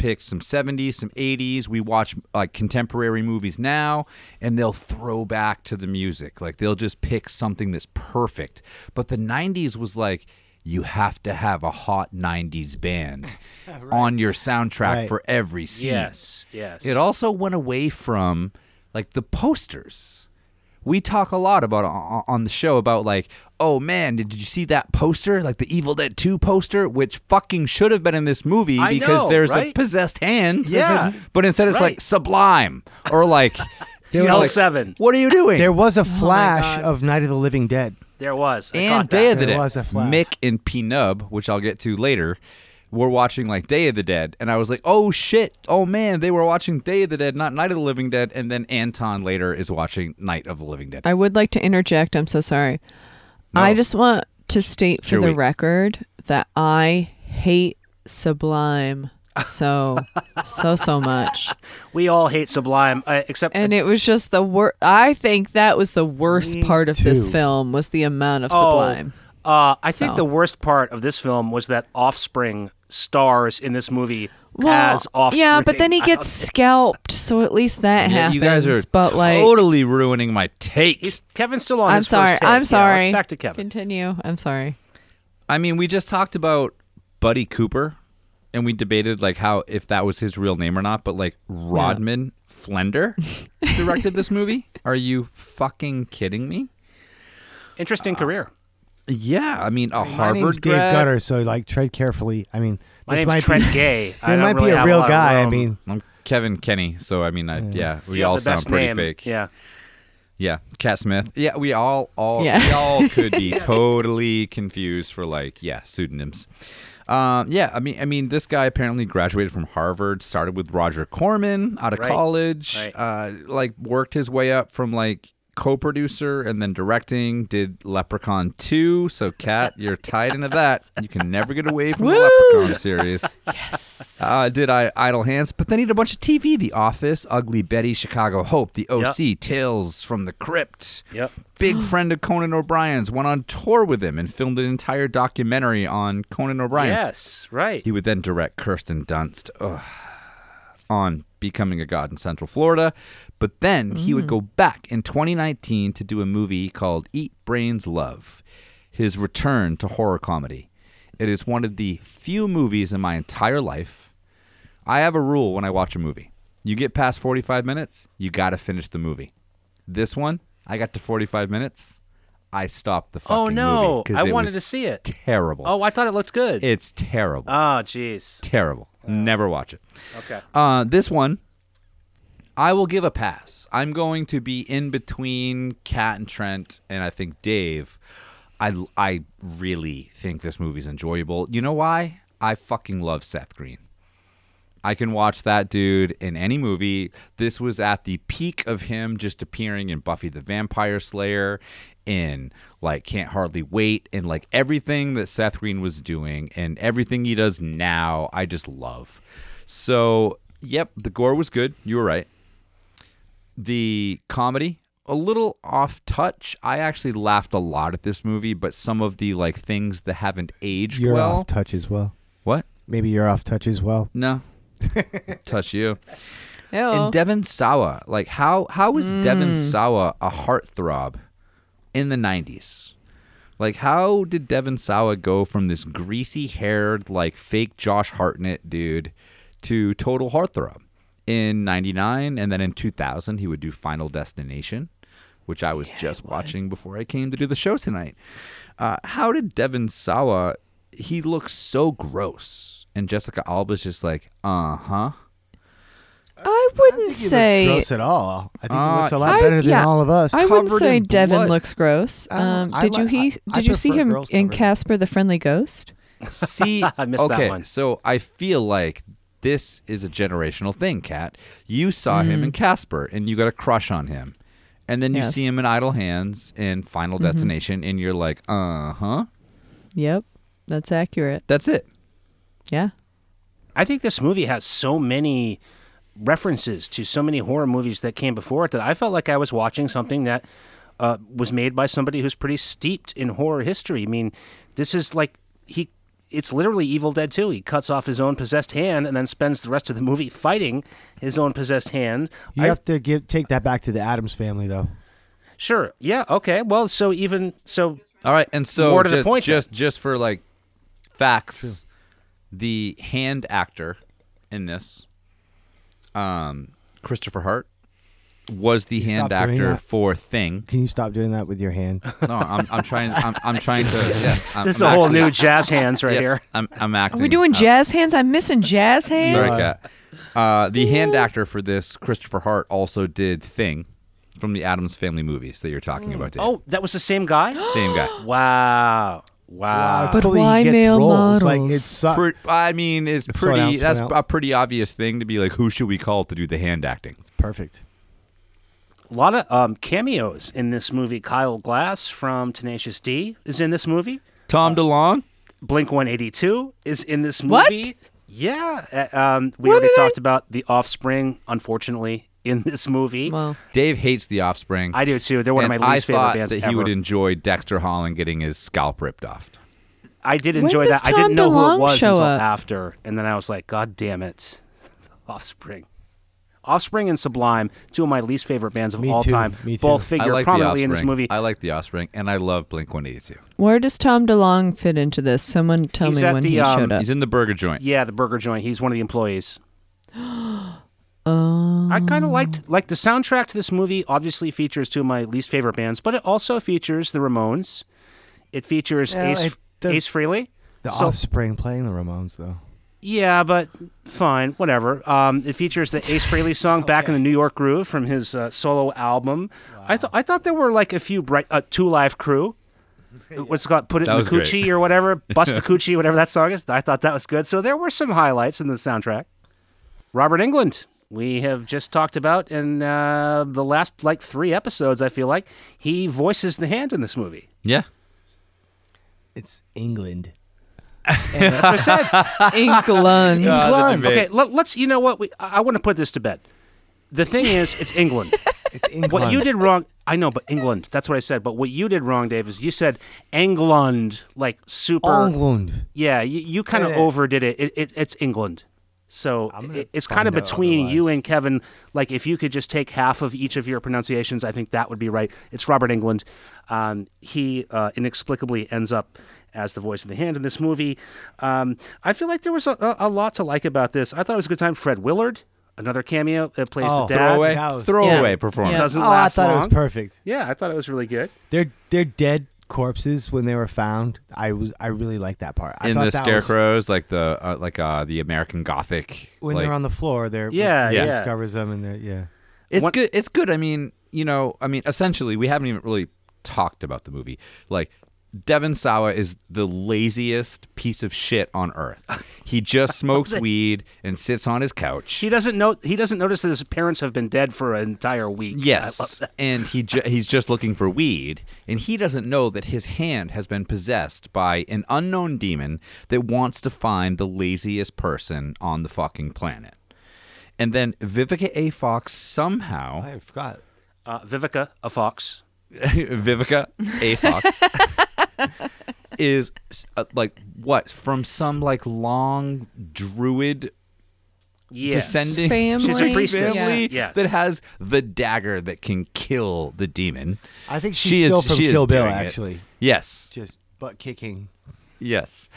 Speaker 3: picked some 70s, some 80s. We watch like contemporary movies now and they'll throw back to the music. Like they'll just pick something that's perfect. But the 90s was like you have to have a hot 90s band *laughs* on your soundtrack
Speaker 5: Right.
Speaker 3: for every scene.
Speaker 2: Yes, yes.
Speaker 3: It also went away from like the posters. We talk a lot about on on the show about like, oh man, did you see that poster? Like the Evil Dead 2 poster, which fucking should have been in this movie
Speaker 2: I
Speaker 3: because
Speaker 2: know,
Speaker 3: there's a possessed hand.
Speaker 2: Yeah.
Speaker 3: But instead it's
Speaker 2: Right.
Speaker 3: like Sublime or like *laughs*
Speaker 5: There
Speaker 3: you know,
Speaker 5: was
Speaker 3: like,
Speaker 2: L7.
Speaker 3: What are you doing?
Speaker 5: There was a oh flash
Speaker 4: God.
Speaker 5: of Night of the Living Dead.
Speaker 2: There was. I
Speaker 3: and
Speaker 2: caught
Speaker 3: Day of the
Speaker 5: There
Speaker 3: Dead.
Speaker 5: was a flash.
Speaker 3: Mick and P Nub, which I'll get to later, were watching like Day of the Dead, and I was like, "Oh shit! Oh man, they were watching Day of the Dead, not Night of the Living Dead." And then Anton later is watching Night of the Living Dead.
Speaker 4: I would like to interject. I'm so sorry. I just want to state for the
Speaker 3: Chewy.
Speaker 4: record that I hate Sublime so so so much, *laughs*
Speaker 2: We all hate Sublime, uh, except
Speaker 4: and it was just the worst. I think that was the worst part of this film was the amount of
Speaker 2: Oh,
Speaker 4: Sublime.
Speaker 2: Uh, I think the worst part of this film was that Offspring stars in this movie
Speaker 4: Well,
Speaker 2: as Offspring.
Speaker 4: yeah, but then he gets scalped, so at least that
Speaker 3: Yeah,
Speaker 4: happens.
Speaker 3: you guys are
Speaker 4: but like,
Speaker 3: totally ruining my take.
Speaker 2: He's Kevin's still on.
Speaker 4: I'm
Speaker 2: his
Speaker 4: sorry.
Speaker 2: First take.
Speaker 4: I'm
Speaker 2: Yeah,
Speaker 4: sorry.
Speaker 2: back to Kevin.
Speaker 4: Continue. I'm sorry.
Speaker 3: I mean, we just talked about Buddy Cooper, and we debated like how if that was his real name or not. But like Rodman Flender *laughs* directed this movie. Are you fucking kidding me?
Speaker 2: Interesting uh, career.
Speaker 3: Yeah, I mean a
Speaker 5: My
Speaker 3: Harvard
Speaker 5: name's Dave
Speaker 3: grad.
Speaker 5: Gutter, so like tread carefully. I mean,
Speaker 2: My
Speaker 5: this
Speaker 2: name's
Speaker 5: might
Speaker 2: Trent
Speaker 5: be, *laughs*
Speaker 2: Gay. I
Speaker 5: It
Speaker 2: don't
Speaker 5: might
Speaker 2: really
Speaker 5: be a
Speaker 2: have
Speaker 5: real
Speaker 2: lot of
Speaker 5: guy. I
Speaker 2: room.
Speaker 5: mean,
Speaker 3: I'm Kevin Kenny, so I mean, I, yeah, we
Speaker 2: You have
Speaker 3: all
Speaker 2: the best
Speaker 3: sound pretty
Speaker 2: name.
Speaker 3: fake.
Speaker 2: Yeah.
Speaker 3: Yeah, Cat Smith. Yeah, we all all
Speaker 4: Yeah.
Speaker 3: we all *laughs* could be totally confused for like yeah pseudonyms. Um, yeah, I mean, I mean, this guy apparently graduated from Harvard, started with Roger Corman out of
Speaker 2: Right.
Speaker 3: college,
Speaker 2: Right.
Speaker 3: uh, like worked his way up from like co-producer and then directing. Did Leprechaun two, so Cat, you're tied into that. *laughs* You can never get away from the Leprechaun series. Yes. Uh, did I Idle Hands, but then he did a bunch of TV: The Office, Ugly Betty, Chicago Hope, The OC, Tales from the Crypt.
Speaker 2: Yep.
Speaker 3: Big *gasps* friend of Conan O'Brien's, went on tour with him and filmed an entire documentary on Conan O'Brien.
Speaker 2: Yes, right.
Speaker 3: He would then direct Kirsten Dunst ugh, on Becoming a God in Central Florida. But then he would mm. go back in 2019 to do a movie called Eat Brains Love, his return to horror comedy. It is one of the few movies in my entire life. I have a rule when I watch a movie. You get past 45 minutes, you got to finish the movie. This one, I got to 45 minutes, I stopped the oh, fucking
Speaker 2: oh no,
Speaker 3: movie
Speaker 2: I wanted to see it.
Speaker 3: terrible.
Speaker 2: Oh, I thought it looked good.
Speaker 3: It's terrible.
Speaker 2: oh, jeez.
Speaker 3: terrible. Never watch it.
Speaker 2: Okay.
Speaker 3: Uh, this one, I will give a pass. I'm going to be in between Cat and Trent, and I think Dave. I I really think this movie's enjoyable. You know why? I fucking love Seth Green. I can watch that dude in any movie. This was at the peak of him just appearing in Buffy the Vampire Slayer, in like Can't Hardly Wait, and like everything that Seth Green was doing and everything he does now, I just love. So, yep, the gore was good. You were right. The comedy, a little off touch. I actually laughed a lot at this movie, but some of the like things that haven't aged
Speaker 5: You're
Speaker 3: well.
Speaker 5: off touch as well.
Speaker 3: what?
Speaker 5: Maybe you're off touch as well.
Speaker 3: No. *laughs* touch you.
Speaker 4: Ew.
Speaker 3: And Devon Sawa, like how how is mm. was Devon Sawa a heartthrob in the '90s? Like how did Devon Sawa go from this greasy-haired, like fake Josh Hartnett dude to total heartthrob in '99, and then in 2000 he would do Final Destination, which I was just watching before I came to do the show tonight. Uh, how did Devon Sawa? He looks so gross, and Jessica Alba's just like, uh huh.
Speaker 4: I
Speaker 5: I
Speaker 4: wouldn't
Speaker 5: don't think he
Speaker 4: say.
Speaker 5: looks gross at all. I think
Speaker 3: Uh,
Speaker 5: he looks a lot
Speaker 4: I-
Speaker 5: better than
Speaker 4: yeah.
Speaker 5: all of us.
Speaker 4: I wouldn't say
Speaker 3: in
Speaker 4: Devon
Speaker 3: blood.
Speaker 4: looks gross.
Speaker 5: I don't know.
Speaker 4: Um,
Speaker 5: I
Speaker 4: did you he?
Speaker 5: I- I
Speaker 4: did you see him in. Casper the Friendly Ghost?
Speaker 3: See, *laughs*
Speaker 2: I missed that
Speaker 3: okay,
Speaker 2: one.
Speaker 3: so I feel like this is a generational thing, Kat. You saw him in Casper, and you got a crush on him, and then you
Speaker 4: Yes.
Speaker 3: see him in Idle Hands in Final Destination, and you're like, uh huh.
Speaker 4: Yep, that's accurate.
Speaker 3: That's it.
Speaker 4: Yeah.
Speaker 2: I think this movie has so many references to so many horror movies that came before it that I felt like I was watching something that uh, was made by somebody who's pretty steeped in horror history. I mean, this is like he. It's literally Evil Dead 2. He cuts off his own possessed hand and then spends the rest of the movie fighting his own possessed hand.
Speaker 5: you
Speaker 2: I-
Speaker 5: have to give take that back to the Addams family, though.
Speaker 2: sure. Yeah. Okay. Well, so even so,
Speaker 3: All right, and so
Speaker 2: More to the
Speaker 3: just,
Speaker 2: point then.
Speaker 3: just just for like facts, the hand actor in this, um, Christopher Hart, was the hand actor for Thing.
Speaker 5: Can you stop doing that with your hand? *laughs*
Speaker 3: No, I'm, I'm trying. I'm, I'm trying to. Yeah, I'm,
Speaker 2: this is
Speaker 3: I'm
Speaker 2: a whole
Speaker 3: actually-
Speaker 2: new jazz hands right
Speaker 3: yeah,
Speaker 2: here.
Speaker 3: I'm, I'm acting.
Speaker 4: Are we doing
Speaker 3: uh,
Speaker 4: jazz hands? I'm missing jazz hands.
Speaker 3: Sorry,
Speaker 5: Uh,
Speaker 3: Kat. Uh, the hand actor for this, Christopher Hart, also did Thing from the Addams Family movies that you're talking about, Dave.
Speaker 2: Oh, that was the same guy?
Speaker 3: Same guy. *gasps*
Speaker 2: Wow. Wow.
Speaker 5: It's
Speaker 4: But
Speaker 5: cool that he
Speaker 4: why
Speaker 5: gets
Speaker 4: male
Speaker 5: roles. Like
Speaker 4: models?
Speaker 5: it's su-
Speaker 3: Pre- I mean, it's
Speaker 5: Slow down,
Speaker 3: pretty.
Speaker 5: slow
Speaker 3: That's
Speaker 5: down.
Speaker 3: a pretty obvious thing to be like, who should we call to do the hand acting?
Speaker 5: perfect.
Speaker 2: A lot of um, cameos in this movie. Kyle Gass from Tenacious D is in this movie.
Speaker 3: Tom DeLonge.
Speaker 2: Blink 182 is in this movie.
Speaker 4: What?
Speaker 2: Yeah. uh, Um, we
Speaker 4: What
Speaker 2: already
Speaker 4: did I-
Speaker 2: talked about The Offspring, unfortunately, in this movie.
Speaker 4: Well,
Speaker 3: Dave hates The Offspring.
Speaker 2: I do too. They're one
Speaker 3: and
Speaker 2: of my least
Speaker 3: I
Speaker 2: favorite
Speaker 3: thought
Speaker 2: bands
Speaker 3: that
Speaker 2: ever.
Speaker 3: he would enjoy Dexter Holland getting his scalp ripped off.
Speaker 2: I did enjoy
Speaker 4: does
Speaker 2: that. I didn't
Speaker 4: Tom
Speaker 2: know who it was until
Speaker 4: up?
Speaker 2: after, and then I was like, God damn it, *laughs* Offspring. Offspring and Sublime, two of my least favorite bands of
Speaker 5: Me
Speaker 2: all
Speaker 5: too.
Speaker 2: time,
Speaker 5: Me too.
Speaker 2: both
Speaker 3: I
Speaker 2: figure
Speaker 3: like
Speaker 2: prominently in this movie.
Speaker 3: I like The Offspring, and I love Blink 182.
Speaker 4: where does Tom DeLonge fit into this? Someone tell
Speaker 2: He's
Speaker 4: me when
Speaker 2: the,
Speaker 4: he
Speaker 2: um,
Speaker 4: showed up.
Speaker 3: He's in the burger joint.
Speaker 2: Yeah, the burger joint. He's one of the employees. *gasps* *gasps* *gasps*
Speaker 4: Oh.
Speaker 2: I kind of liked like the soundtrack to this movie. Obviously, features two of my least favorite bands, but it also features the Ramones. It features
Speaker 5: Yeah,
Speaker 2: Ace
Speaker 5: it does-
Speaker 2: Ace Frehley.
Speaker 5: The
Speaker 2: So-
Speaker 5: Offspring playing the Ramones, though.
Speaker 2: Yeah, but fine, whatever. Um, it features the Ace Frehley song *laughs* "Back in the New York Groove" from his uh, solo album. I thought I thought there were like a few bright, uh, Two Live Crew. *laughs* What's it called? Put it
Speaker 3: That
Speaker 2: in the
Speaker 3: was great.
Speaker 2: or whatever. *laughs* Bust the coochie, whatever that song is. I thought that was good. So there were some highlights in the soundtrack. Robert Englund, we have just talked about in uh, the last like three episodes. I feel like he voices the hand in this movie.
Speaker 3: Yeah.
Speaker 5: It's England.
Speaker 2: That's what I said. *laughs*
Speaker 4: England.
Speaker 5: England.
Speaker 2: Okay, let, us You know what? We, I, I want to put this to bed. The thing is, it's England. *laughs*
Speaker 5: It's England.
Speaker 2: What you did wrong, I know, but England. That's what I said. But what you did wrong, Dave, is you said England, like super.
Speaker 5: England.
Speaker 2: Yeah, you, you kind of
Speaker 5: Yeah.
Speaker 2: overdid it. It, it. It's England. So
Speaker 5: I'm gonna
Speaker 2: it, it's kind of
Speaker 5: find out
Speaker 2: between you and Kevin. Like if you could just take half of each of your pronunciations, I think that would be right. It's Robert Englund. Um, he uh, inexplicably ends up as the voice of the hand in this movie. Um, I feel like there was a, a, a lot to like about this. I thought it was a good time. Fred Willard, another cameo that plays
Speaker 5: Oh.
Speaker 2: the dad.
Speaker 3: Throwaway,
Speaker 5: was-
Speaker 3: throwaway
Speaker 4: Yeah.
Speaker 3: performance.
Speaker 4: Yeah.
Speaker 2: Doesn't
Speaker 5: Oh, I
Speaker 2: last
Speaker 5: thought it was perfect.
Speaker 2: Yeah, I thought it was really good.
Speaker 5: They're they're dead corpses when they were found. I was I really like that part. I
Speaker 3: in
Speaker 5: thought
Speaker 3: the
Speaker 5: that was-
Speaker 3: scarecrows, like the uh, like uh, the American Gothic.
Speaker 5: when
Speaker 3: like,
Speaker 5: they're on the floor, they're
Speaker 2: Yeah,
Speaker 5: he
Speaker 2: yeah.
Speaker 5: discovers them and they're yeah.
Speaker 3: It's
Speaker 2: What-
Speaker 3: good. It's good. I mean, you know, I mean, essentially, we haven't even really talked about the movie. Like, Devon Sawa is the laziest piece of shit on earth. He just *laughs* smokes weed and sits on his couch.
Speaker 2: He doesn't know. He doesn't notice that his parents have been dead for an entire week.
Speaker 3: Yes, and he ju- he's just looking for weed, and he doesn't know that his hand has been possessed by an unknown demon that wants to find the laziest person on the fucking planet. And then Vivica A. Fox somehow
Speaker 5: I forgot.
Speaker 2: Uh, Vivica, a fox. *laughs*
Speaker 3: Vivica A. Fox *laughs* is uh, like what from some like long druid
Speaker 2: Yes.
Speaker 3: descending
Speaker 4: Family.
Speaker 2: She's a priestess.
Speaker 3: family
Speaker 2: Yeah. Yes.
Speaker 3: that has the dagger that can kill the demon.
Speaker 5: I think she's
Speaker 3: She is-
Speaker 5: still from
Speaker 3: she is
Speaker 5: Kill Bill
Speaker 3: doing it.
Speaker 5: actually.
Speaker 3: Yes,
Speaker 5: Just butt kicking.
Speaker 3: yes.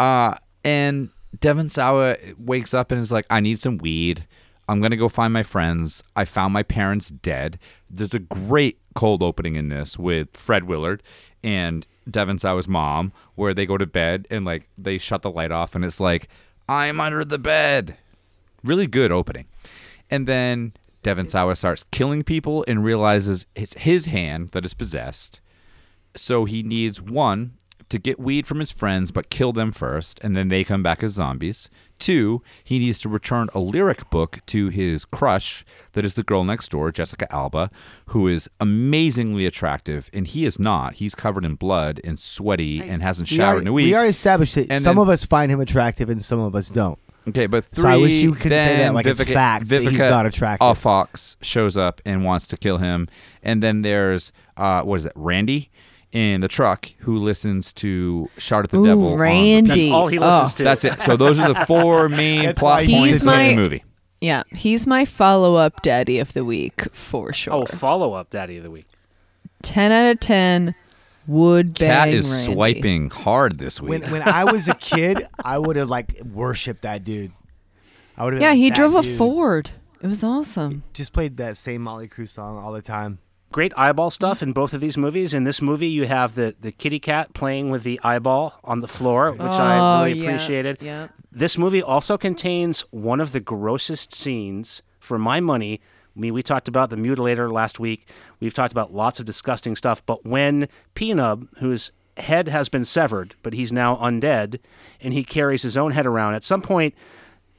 Speaker 3: Uh, and Devon Sawa wakes up and is like, "I need some weed. I'm gonna go find my friends. I found my parents dead." There's a great cold opening in this with Fred Willard and Devon Sawa's mom, where they go to bed and like they shut the light off, and it's like, "I'm under the bed." Really good opening. And then Devon Sawa starts killing people and realizes it's his hand that is possessed. So he needs one to get weed from his friends but kill them first, and then they come back as zombies. Two, he needs to return a lyric book to his crush, that is the girl next door, Jessica Alba, who is amazingly attractive, and he is not. He's covered in blood and sweaty and hasn't
Speaker 5: We
Speaker 3: showered
Speaker 5: already,
Speaker 3: in a week.
Speaker 5: we already established that
Speaker 3: And
Speaker 5: some
Speaker 3: then-
Speaker 5: of us find him attractive and some of us don't.
Speaker 3: Okay, but three.
Speaker 5: So I wish you could say that
Speaker 3: then
Speaker 5: like it's
Speaker 3: Vivica,
Speaker 5: fact that he's
Speaker 3: Vivica
Speaker 5: not attractive.
Speaker 3: A Fox shows up and wants to kill him, and then there's uh, what is it, Randy, in the truck who listens to "Shout at the
Speaker 4: Ooh,
Speaker 3: Devil." on
Speaker 4: Randy.
Speaker 3: repeat.
Speaker 2: That's all he
Speaker 4: Oh.
Speaker 2: listens to.
Speaker 3: That's it. So those are the four *laughs* main
Speaker 5: That's
Speaker 3: plot
Speaker 5: why
Speaker 4: he's
Speaker 3: points
Speaker 4: my-
Speaker 3: in the movie.
Speaker 4: Yeah, he's my follow-up daddy of the week for oh, sure.
Speaker 2: Oh, follow up Daddy of the Week.
Speaker 4: ten out of ten. Would
Speaker 3: Cat
Speaker 4: bang
Speaker 3: is
Speaker 4: Randy.
Speaker 3: swiping hard this week.
Speaker 5: When when I was a kid, I would have like worshipped that dude. I would have.
Speaker 4: Yeah, he
Speaker 5: that
Speaker 4: drove a. Ford. It was awesome.
Speaker 5: Just played that same Mötley Crüe song all the time.
Speaker 2: Great eyeball stuff in both of these movies. In this movie, you have the, the kitty cat playing with the eyeball on the floor, which I
Speaker 4: Oh,
Speaker 2: really
Speaker 4: yeah,
Speaker 2: appreciated.
Speaker 4: yeah.
Speaker 2: This movie also contains one of the grossest scenes, for my money. I mean, we talked about the mutilator last week. We've talked about lots of disgusting stuff. But when Peanut, whose head has been severed, but he's now undead, and he carries his own head around, at some point,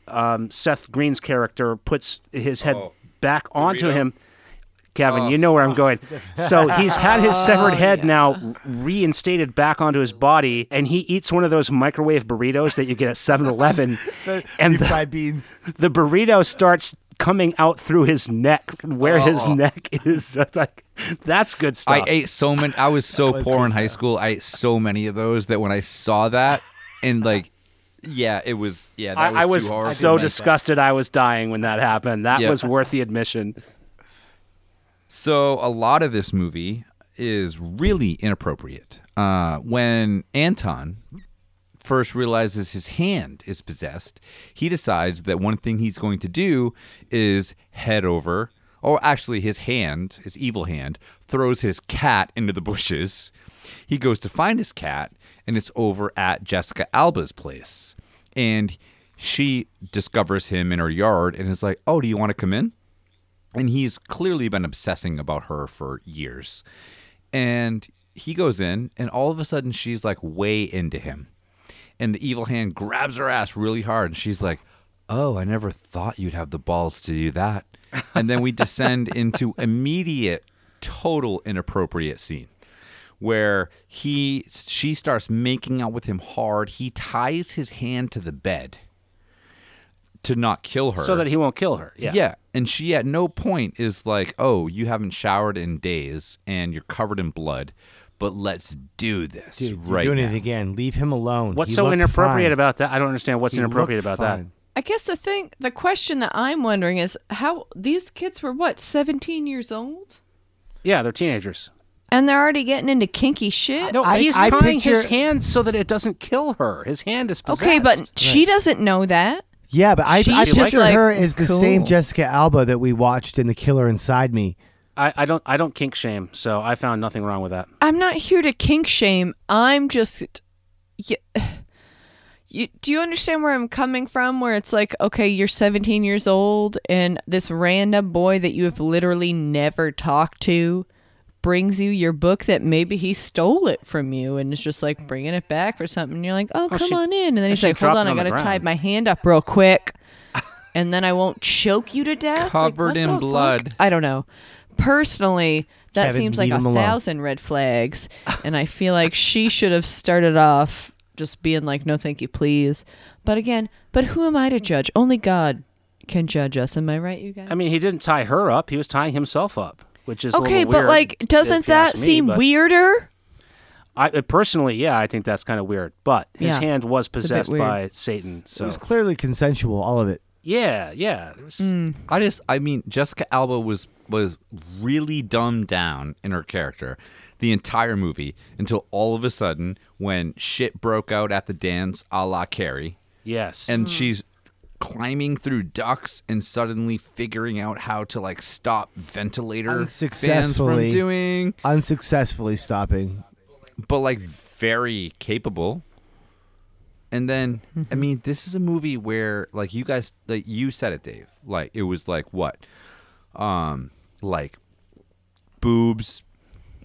Speaker 2: um, Seth Green's character puts his head
Speaker 3: Oh.
Speaker 2: back onto
Speaker 3: Burrito?
Speaker 2: him. Kevin,
Speaker 3: Oh.
Speaker 2: you know where I'm going. So *laughs* he's had his severed head now reinstated back onto his body, and he eats one of those microwave burritos that you get at 7 Eleven. *laughs* and the,
Speaker 5: fried beans. *laughs*
Speaker 2: the burrito starts coming out through his neck, where his
Speaker 3: Oh.
Speaker 2: neck is. like, that's good stuff.
Speaker 3: I ate so many. I was so
Speaker 5: was
Speaker 3: poor in high school. I ate so many of those that when I saw that, and like, yeah, it was. Yeah, that
Speaker 2: I, I was
Speaker 3: too hard.
Speaker 2: so disgusted I was dying when that happened. That
Speaker 3: Yeah.
Speaker 2: was worth the admission.
Speaker 3: So a lot of this movie is really inappropriate. Uh, when Anton first realizes his hand is possessed, he decides that one thing he's going to do is head over, or actually his hand, his evil hand, throws his cat into the bushes. He goes to find his cat, and it's over at Jessica Alba's place. And she discovers him in her yard and is like, "Oh, do you want to come in?" And he's clearly been obsessing about her for years. And he goes in, and all of a sudden, she's like way into him. And the evil hand grabs her ass really hard, and she's like, "Oh, I never thought you'd have the balls to do that." And then we descend *laughs* into immediate, total inappropriate scene where he she starts making out with him hard. He ties his hand to the bed to not kill her.
Speaker 2: so that he won't kill her. Yeah.
Speaker 3: Yeah. And she at no point is like, oh, you haven't showered in days and you're covered in blood, but let's do this.
Speaker 5: Dude, you're
Speaker 3: right
Speaker 5: doing
Speaker 3: now.
Speaker 5: it again. Leave him alone.
Speaker 2: What's
Speaker 5: He
Speaker 2: so inappropriate
Speaker 5: fine.
Speaker 2: about that? I don't understand what's
Speaker 5: He
Speaker 2: inappropriate
Speaker 5: looked
Speaker 2: about that.
Speaker 4: I guess the thing, the question that I'm wondering is how these kids were what, 17 years old?
Speaker 2: Yeah, they're teenagers.
Speaker 4: And they're already getting into kinky shit?
Speaker 2: No,
Speaker 5: I-
Speaker 2: he's
Speaker 5: I
Speaker 2: tying his
Speaker 5: picture-
Speaker 2: hand so that it doesn't kill her. His hand is possessed.
Speaker 4: Okay, but she doesn't know that.
Speaker 5: Yeah, but I,
Speaker 4: She's
Speaker 5: I
Speaker 2: just
Speaker 5: picture
Speaker 4: like,
Speaker 5: her as the
Speaker 4: cool.
Speaker 5: same Jessica Alba that we watched in The Killer Inside Me.
Speaker 2: I, I don't I don't kink shame, so I found nothing wrong with that.
Speaker 4: I'm not here to kink shame. I'm just. You, you, do you understand where I'm coming from? Where it's like, okay, you're 17 years old, and this random boy that you have literally never talked to brings you your book that maybe he stole it from you and is just like bringing it back for something. And you're like, oh,
Speaker 2: Oh,
Speaker 4: come
Speaker 2: she-
Speaker 4: on in. And then he's like, hold
Speaker 2: dropped
Speaker 4: on, I got to tie my hand up real quick. *laughs* and then I won't choke you to death.
Speaker 3: Covered
Speaker 4: what
Speaker 3: in
Speaker 4: the fuck?
Speaker 3: blood.
Speaker 4: I don't know. Personally, that
Speaker 5: Kevin,
Speaker 4: seems like a thousand red flags, *laughs* and I feel like she should have started off just being like, "No, thank you, please." But again, but who am I to judge? Only God can judge us. Am I right, you guys?
Speaker 2: I mean, he didn't tie her up; he was tying himself up, which is a
Speaker 4: okay,
Speaker 2: little
Speaker 4: but
Speaker 2: weird,
Speaker 4: like, doesn't that
Speaker 2: me,
Speaker 4: seem
Speaker 2: but
Speaker 4: weirder?
Speaker 2: I uh, personally, yeah, I think that's kind of weird. But his
Speaker 4: Yeah,
Speaker 2: hand was possessed by Satan, so It
Speaker 5: was clearly consensual, all of it.
Speaker 2: yeah, yeah. There was,
Speaker 4: Mm.
Speaker 3: I just, I mean, Jessica Alba was was really dumbed down in her character the entire movie until all of a sudden, when shit broke out at the dance, a la Carrie,
Speaker 2: Yes,
Speaker 3: and she's climbing through ducts and suddenly figuring out how to like stop ventilator fans from
Speaker 5: Unsuccessfully.
Speaker 3: doing,
Speaker 5: Unsuccessfully stopping.
Speaker 3: but like very capable. And then, I mean, this is a movie where, like, you guys, like, you said it, Dave. Like, it was like what, um, like, boobs,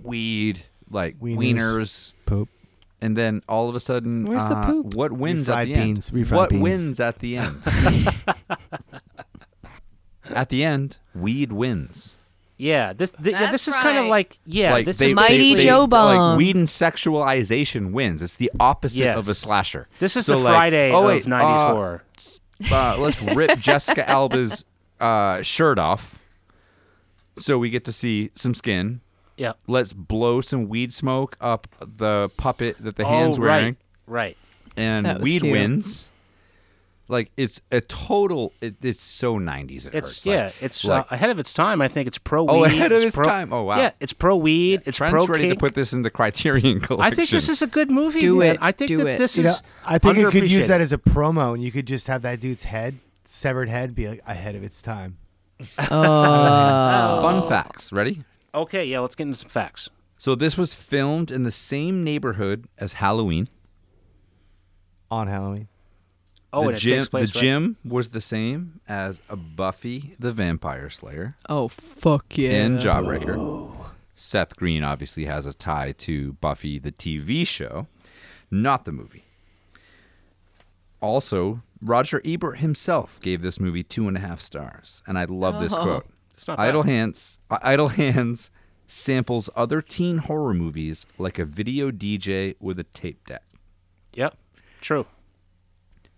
Speaker 3: weed, like
Speaker 5: Wieners.
Speaker 3: wieners,
Speaker 5: Poop.
Speaker 3: And then all of a sudden,
Speaker 4: Where's the
Speaker 3: uh,
Speaker 4: poop?
Speaker 3: What wins at
Speaker 5: Refried
Speaker 3: the
Speaker 5: beans,
Speaker 3: end? What
Speaker 5: beans.
Speaker 3: wins at the end? *laughs* *laughs* at the end, weed wins.
Speaker 2: yeah. This th- yeah, this is kind of like yeah.
Speaker 3: like
Speaker 2: this
Speaker 3: they,
Speaker 2: is
Speaker 4: Mighty
Speaker 3: they-
Speaker 4: Joe Bomb.
Speaker 3: Like weed and sexualization wins. It's the opposite of a slasher.
Speaker 2: This is
Speaker 3: So,
Speaker 2: the
Speaker 3: like,
Speaker 2: Friday
Speaker 3: oh,
Speaker 2: of
Speaker 3: wait,
Speaker 2: 90s
Speaker 3: uh,
Speaker 2: horror.
Speaker 3: Uh, let's rip Jessica Alba's uh, shirt off, so we get to see some skin.
Speaker 2: Yeah.
Speaker 3: Let's blow some weed smoke up the puppet that the
Speaker 2: oh,
Speaker 3: hand's wearing,
Speaker 2: right, right.
Speaker 3: and
Speaker 4: was
Speaker 3: weed
Speaker 4: cute.
Speaker 3: wins. Like it's a total. It, it's so nineties. It
Speaker 2: It's
Speaker 3: hurts.
Speaker 2: yeah,
Speaker 3: Like-
Speaker 2: it's
Speaker 3: like,
Speaker 2: uh, ahead of its time. I think it's pro weed.
Speaker 3: Oh, ahead of
Speaker 2: it's
Speaker 3: its
Speaker 2: pro-
Speaker 3: time. Oh, wow.
Speaker 2: Yeah, it's pro weed. it's
Speaker 3: Trent's
Speaker 2: pro
Speaker 3: ready to
Speaker 2: kink.
Speaker 3: put this in the Criterion collection. *laughs*
Speaker 2: I think this is a good movie.
Speaker 4: Do
Speaker 2: man.
Speaker 4: it.
Speaker 2: I think
Speaker 4: Do
Speaker 2: that
Speaker 4: it.
Speaker 2: this
Speaker 5: You know,
Speaker 2: is.
Speaker 5: I think it could use
Speaker 2: underappreciated.
Speaker 5: that as a promo, and you could just have that dude's head, severed head, be like ahead of its time.
Speaker 4: Oh.
Speaker 3: fun facts. Ready?
Speaker 2: Okay, yeah. Let's get into some facts.
Speaker 3: So this was filmed in the same neighborhood as Halloween.
Speaker 5: On Halloween.
Speaker 2: Oh,
Speaker 3: the
Speaker 2: and it
Speaker 3: gym,
Speaker 2: takes place
Speaker 3: the
Speaker 2: right-
Speaker 3: gym was the same as a Buffy the Vampire Slayer
Speaker 4: oh, fuck yeah.
Speaker 3: and Jawbreaker. Seth Green obviously has a tie to Buffy the TV show, not the movie. Also, Roger Ebert himself gave this movie two and a half stars, and I love this
Speaker 4: Oh.
Speaker 3: quote.
Speaker 2: It's not bad.
Speaker 3: Idle Hands, Idle Hands samples other teen horror movies like a video DJ with a tape deck.
Speaker 2: Yep, true.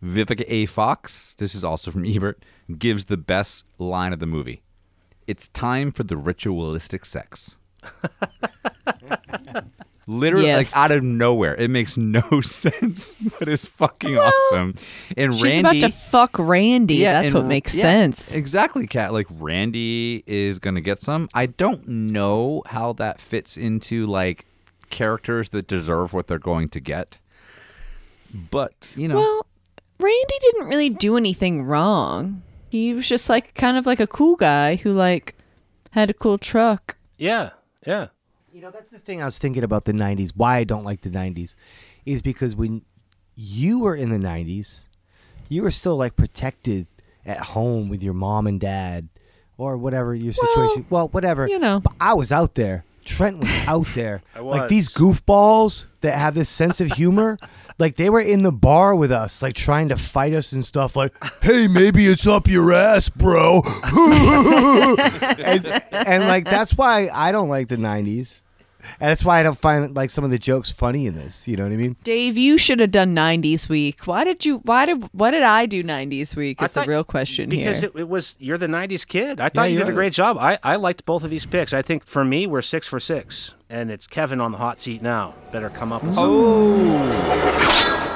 Speaker 3: Vivica A. Fox, this is also from *laughs* Ebert, gives the best line of the movie. It's time for the ritualistic sex. *laughs* Literally,
Speaker 4: Yes.
Speaker 3: like out of nowhere. It makes no *laughs* sense, but it's fucking awesome. And
Speaker 4: She's
Speaker 3: Randy,
Speaker 4: about to fuck Randy. That's
Speaker 3: and
Speaker 4: what makes
Speaker 3: yeah,
Speaker 4: sense.
Speaker 3: Exactly, Kat. Like Randy is gonna get some. I don't know how that fits into like characters that deserve what they're going to get. But you know,
Speaker 4: Well, Randy didn't really do anything wrong. He was just like kind of like a cool guy who like had a cool truck.
Speaker 2: Yeah, yeah.
Speaker 5: You know, that's the thing I was thinking about the 90s. Why I don't like the 90s is because when you were in the 90s, you were still like protected at home with your mom and dad, or whatever your situation. Well, whatever.
Speaker 4: you know.
Speaker 5: But I was out there. Trent was out there. *laughs*
Speaker 2: I
Speaker 5: Like these goofballs that have this sense of humor. *laughs* Like they were in the bar with us, like trying to fight us and stuff. Like, hey, maybe it's up your ass, bro. *laughs* and, and like that's why I don't like the '90s, and that's why I don't find like some of the jokes funny in this. You know what I mean?
Speaker 4: Dave, you should have done 90s week. Why did you why did what did I do 90s week
Speaker 2: I
Speaker 4: is the real question
Speaker 2: because
Speaker 4: here.
Speaker 2: it, it was you're the '90s kid. I thought you
Speaker 5: you're
Speaker 2: did a great job. I, I liked both of these picks. I think for me we're six for six, and it's Kevin on the hot seat now. Better come up with something.
Speaker 3: Oh.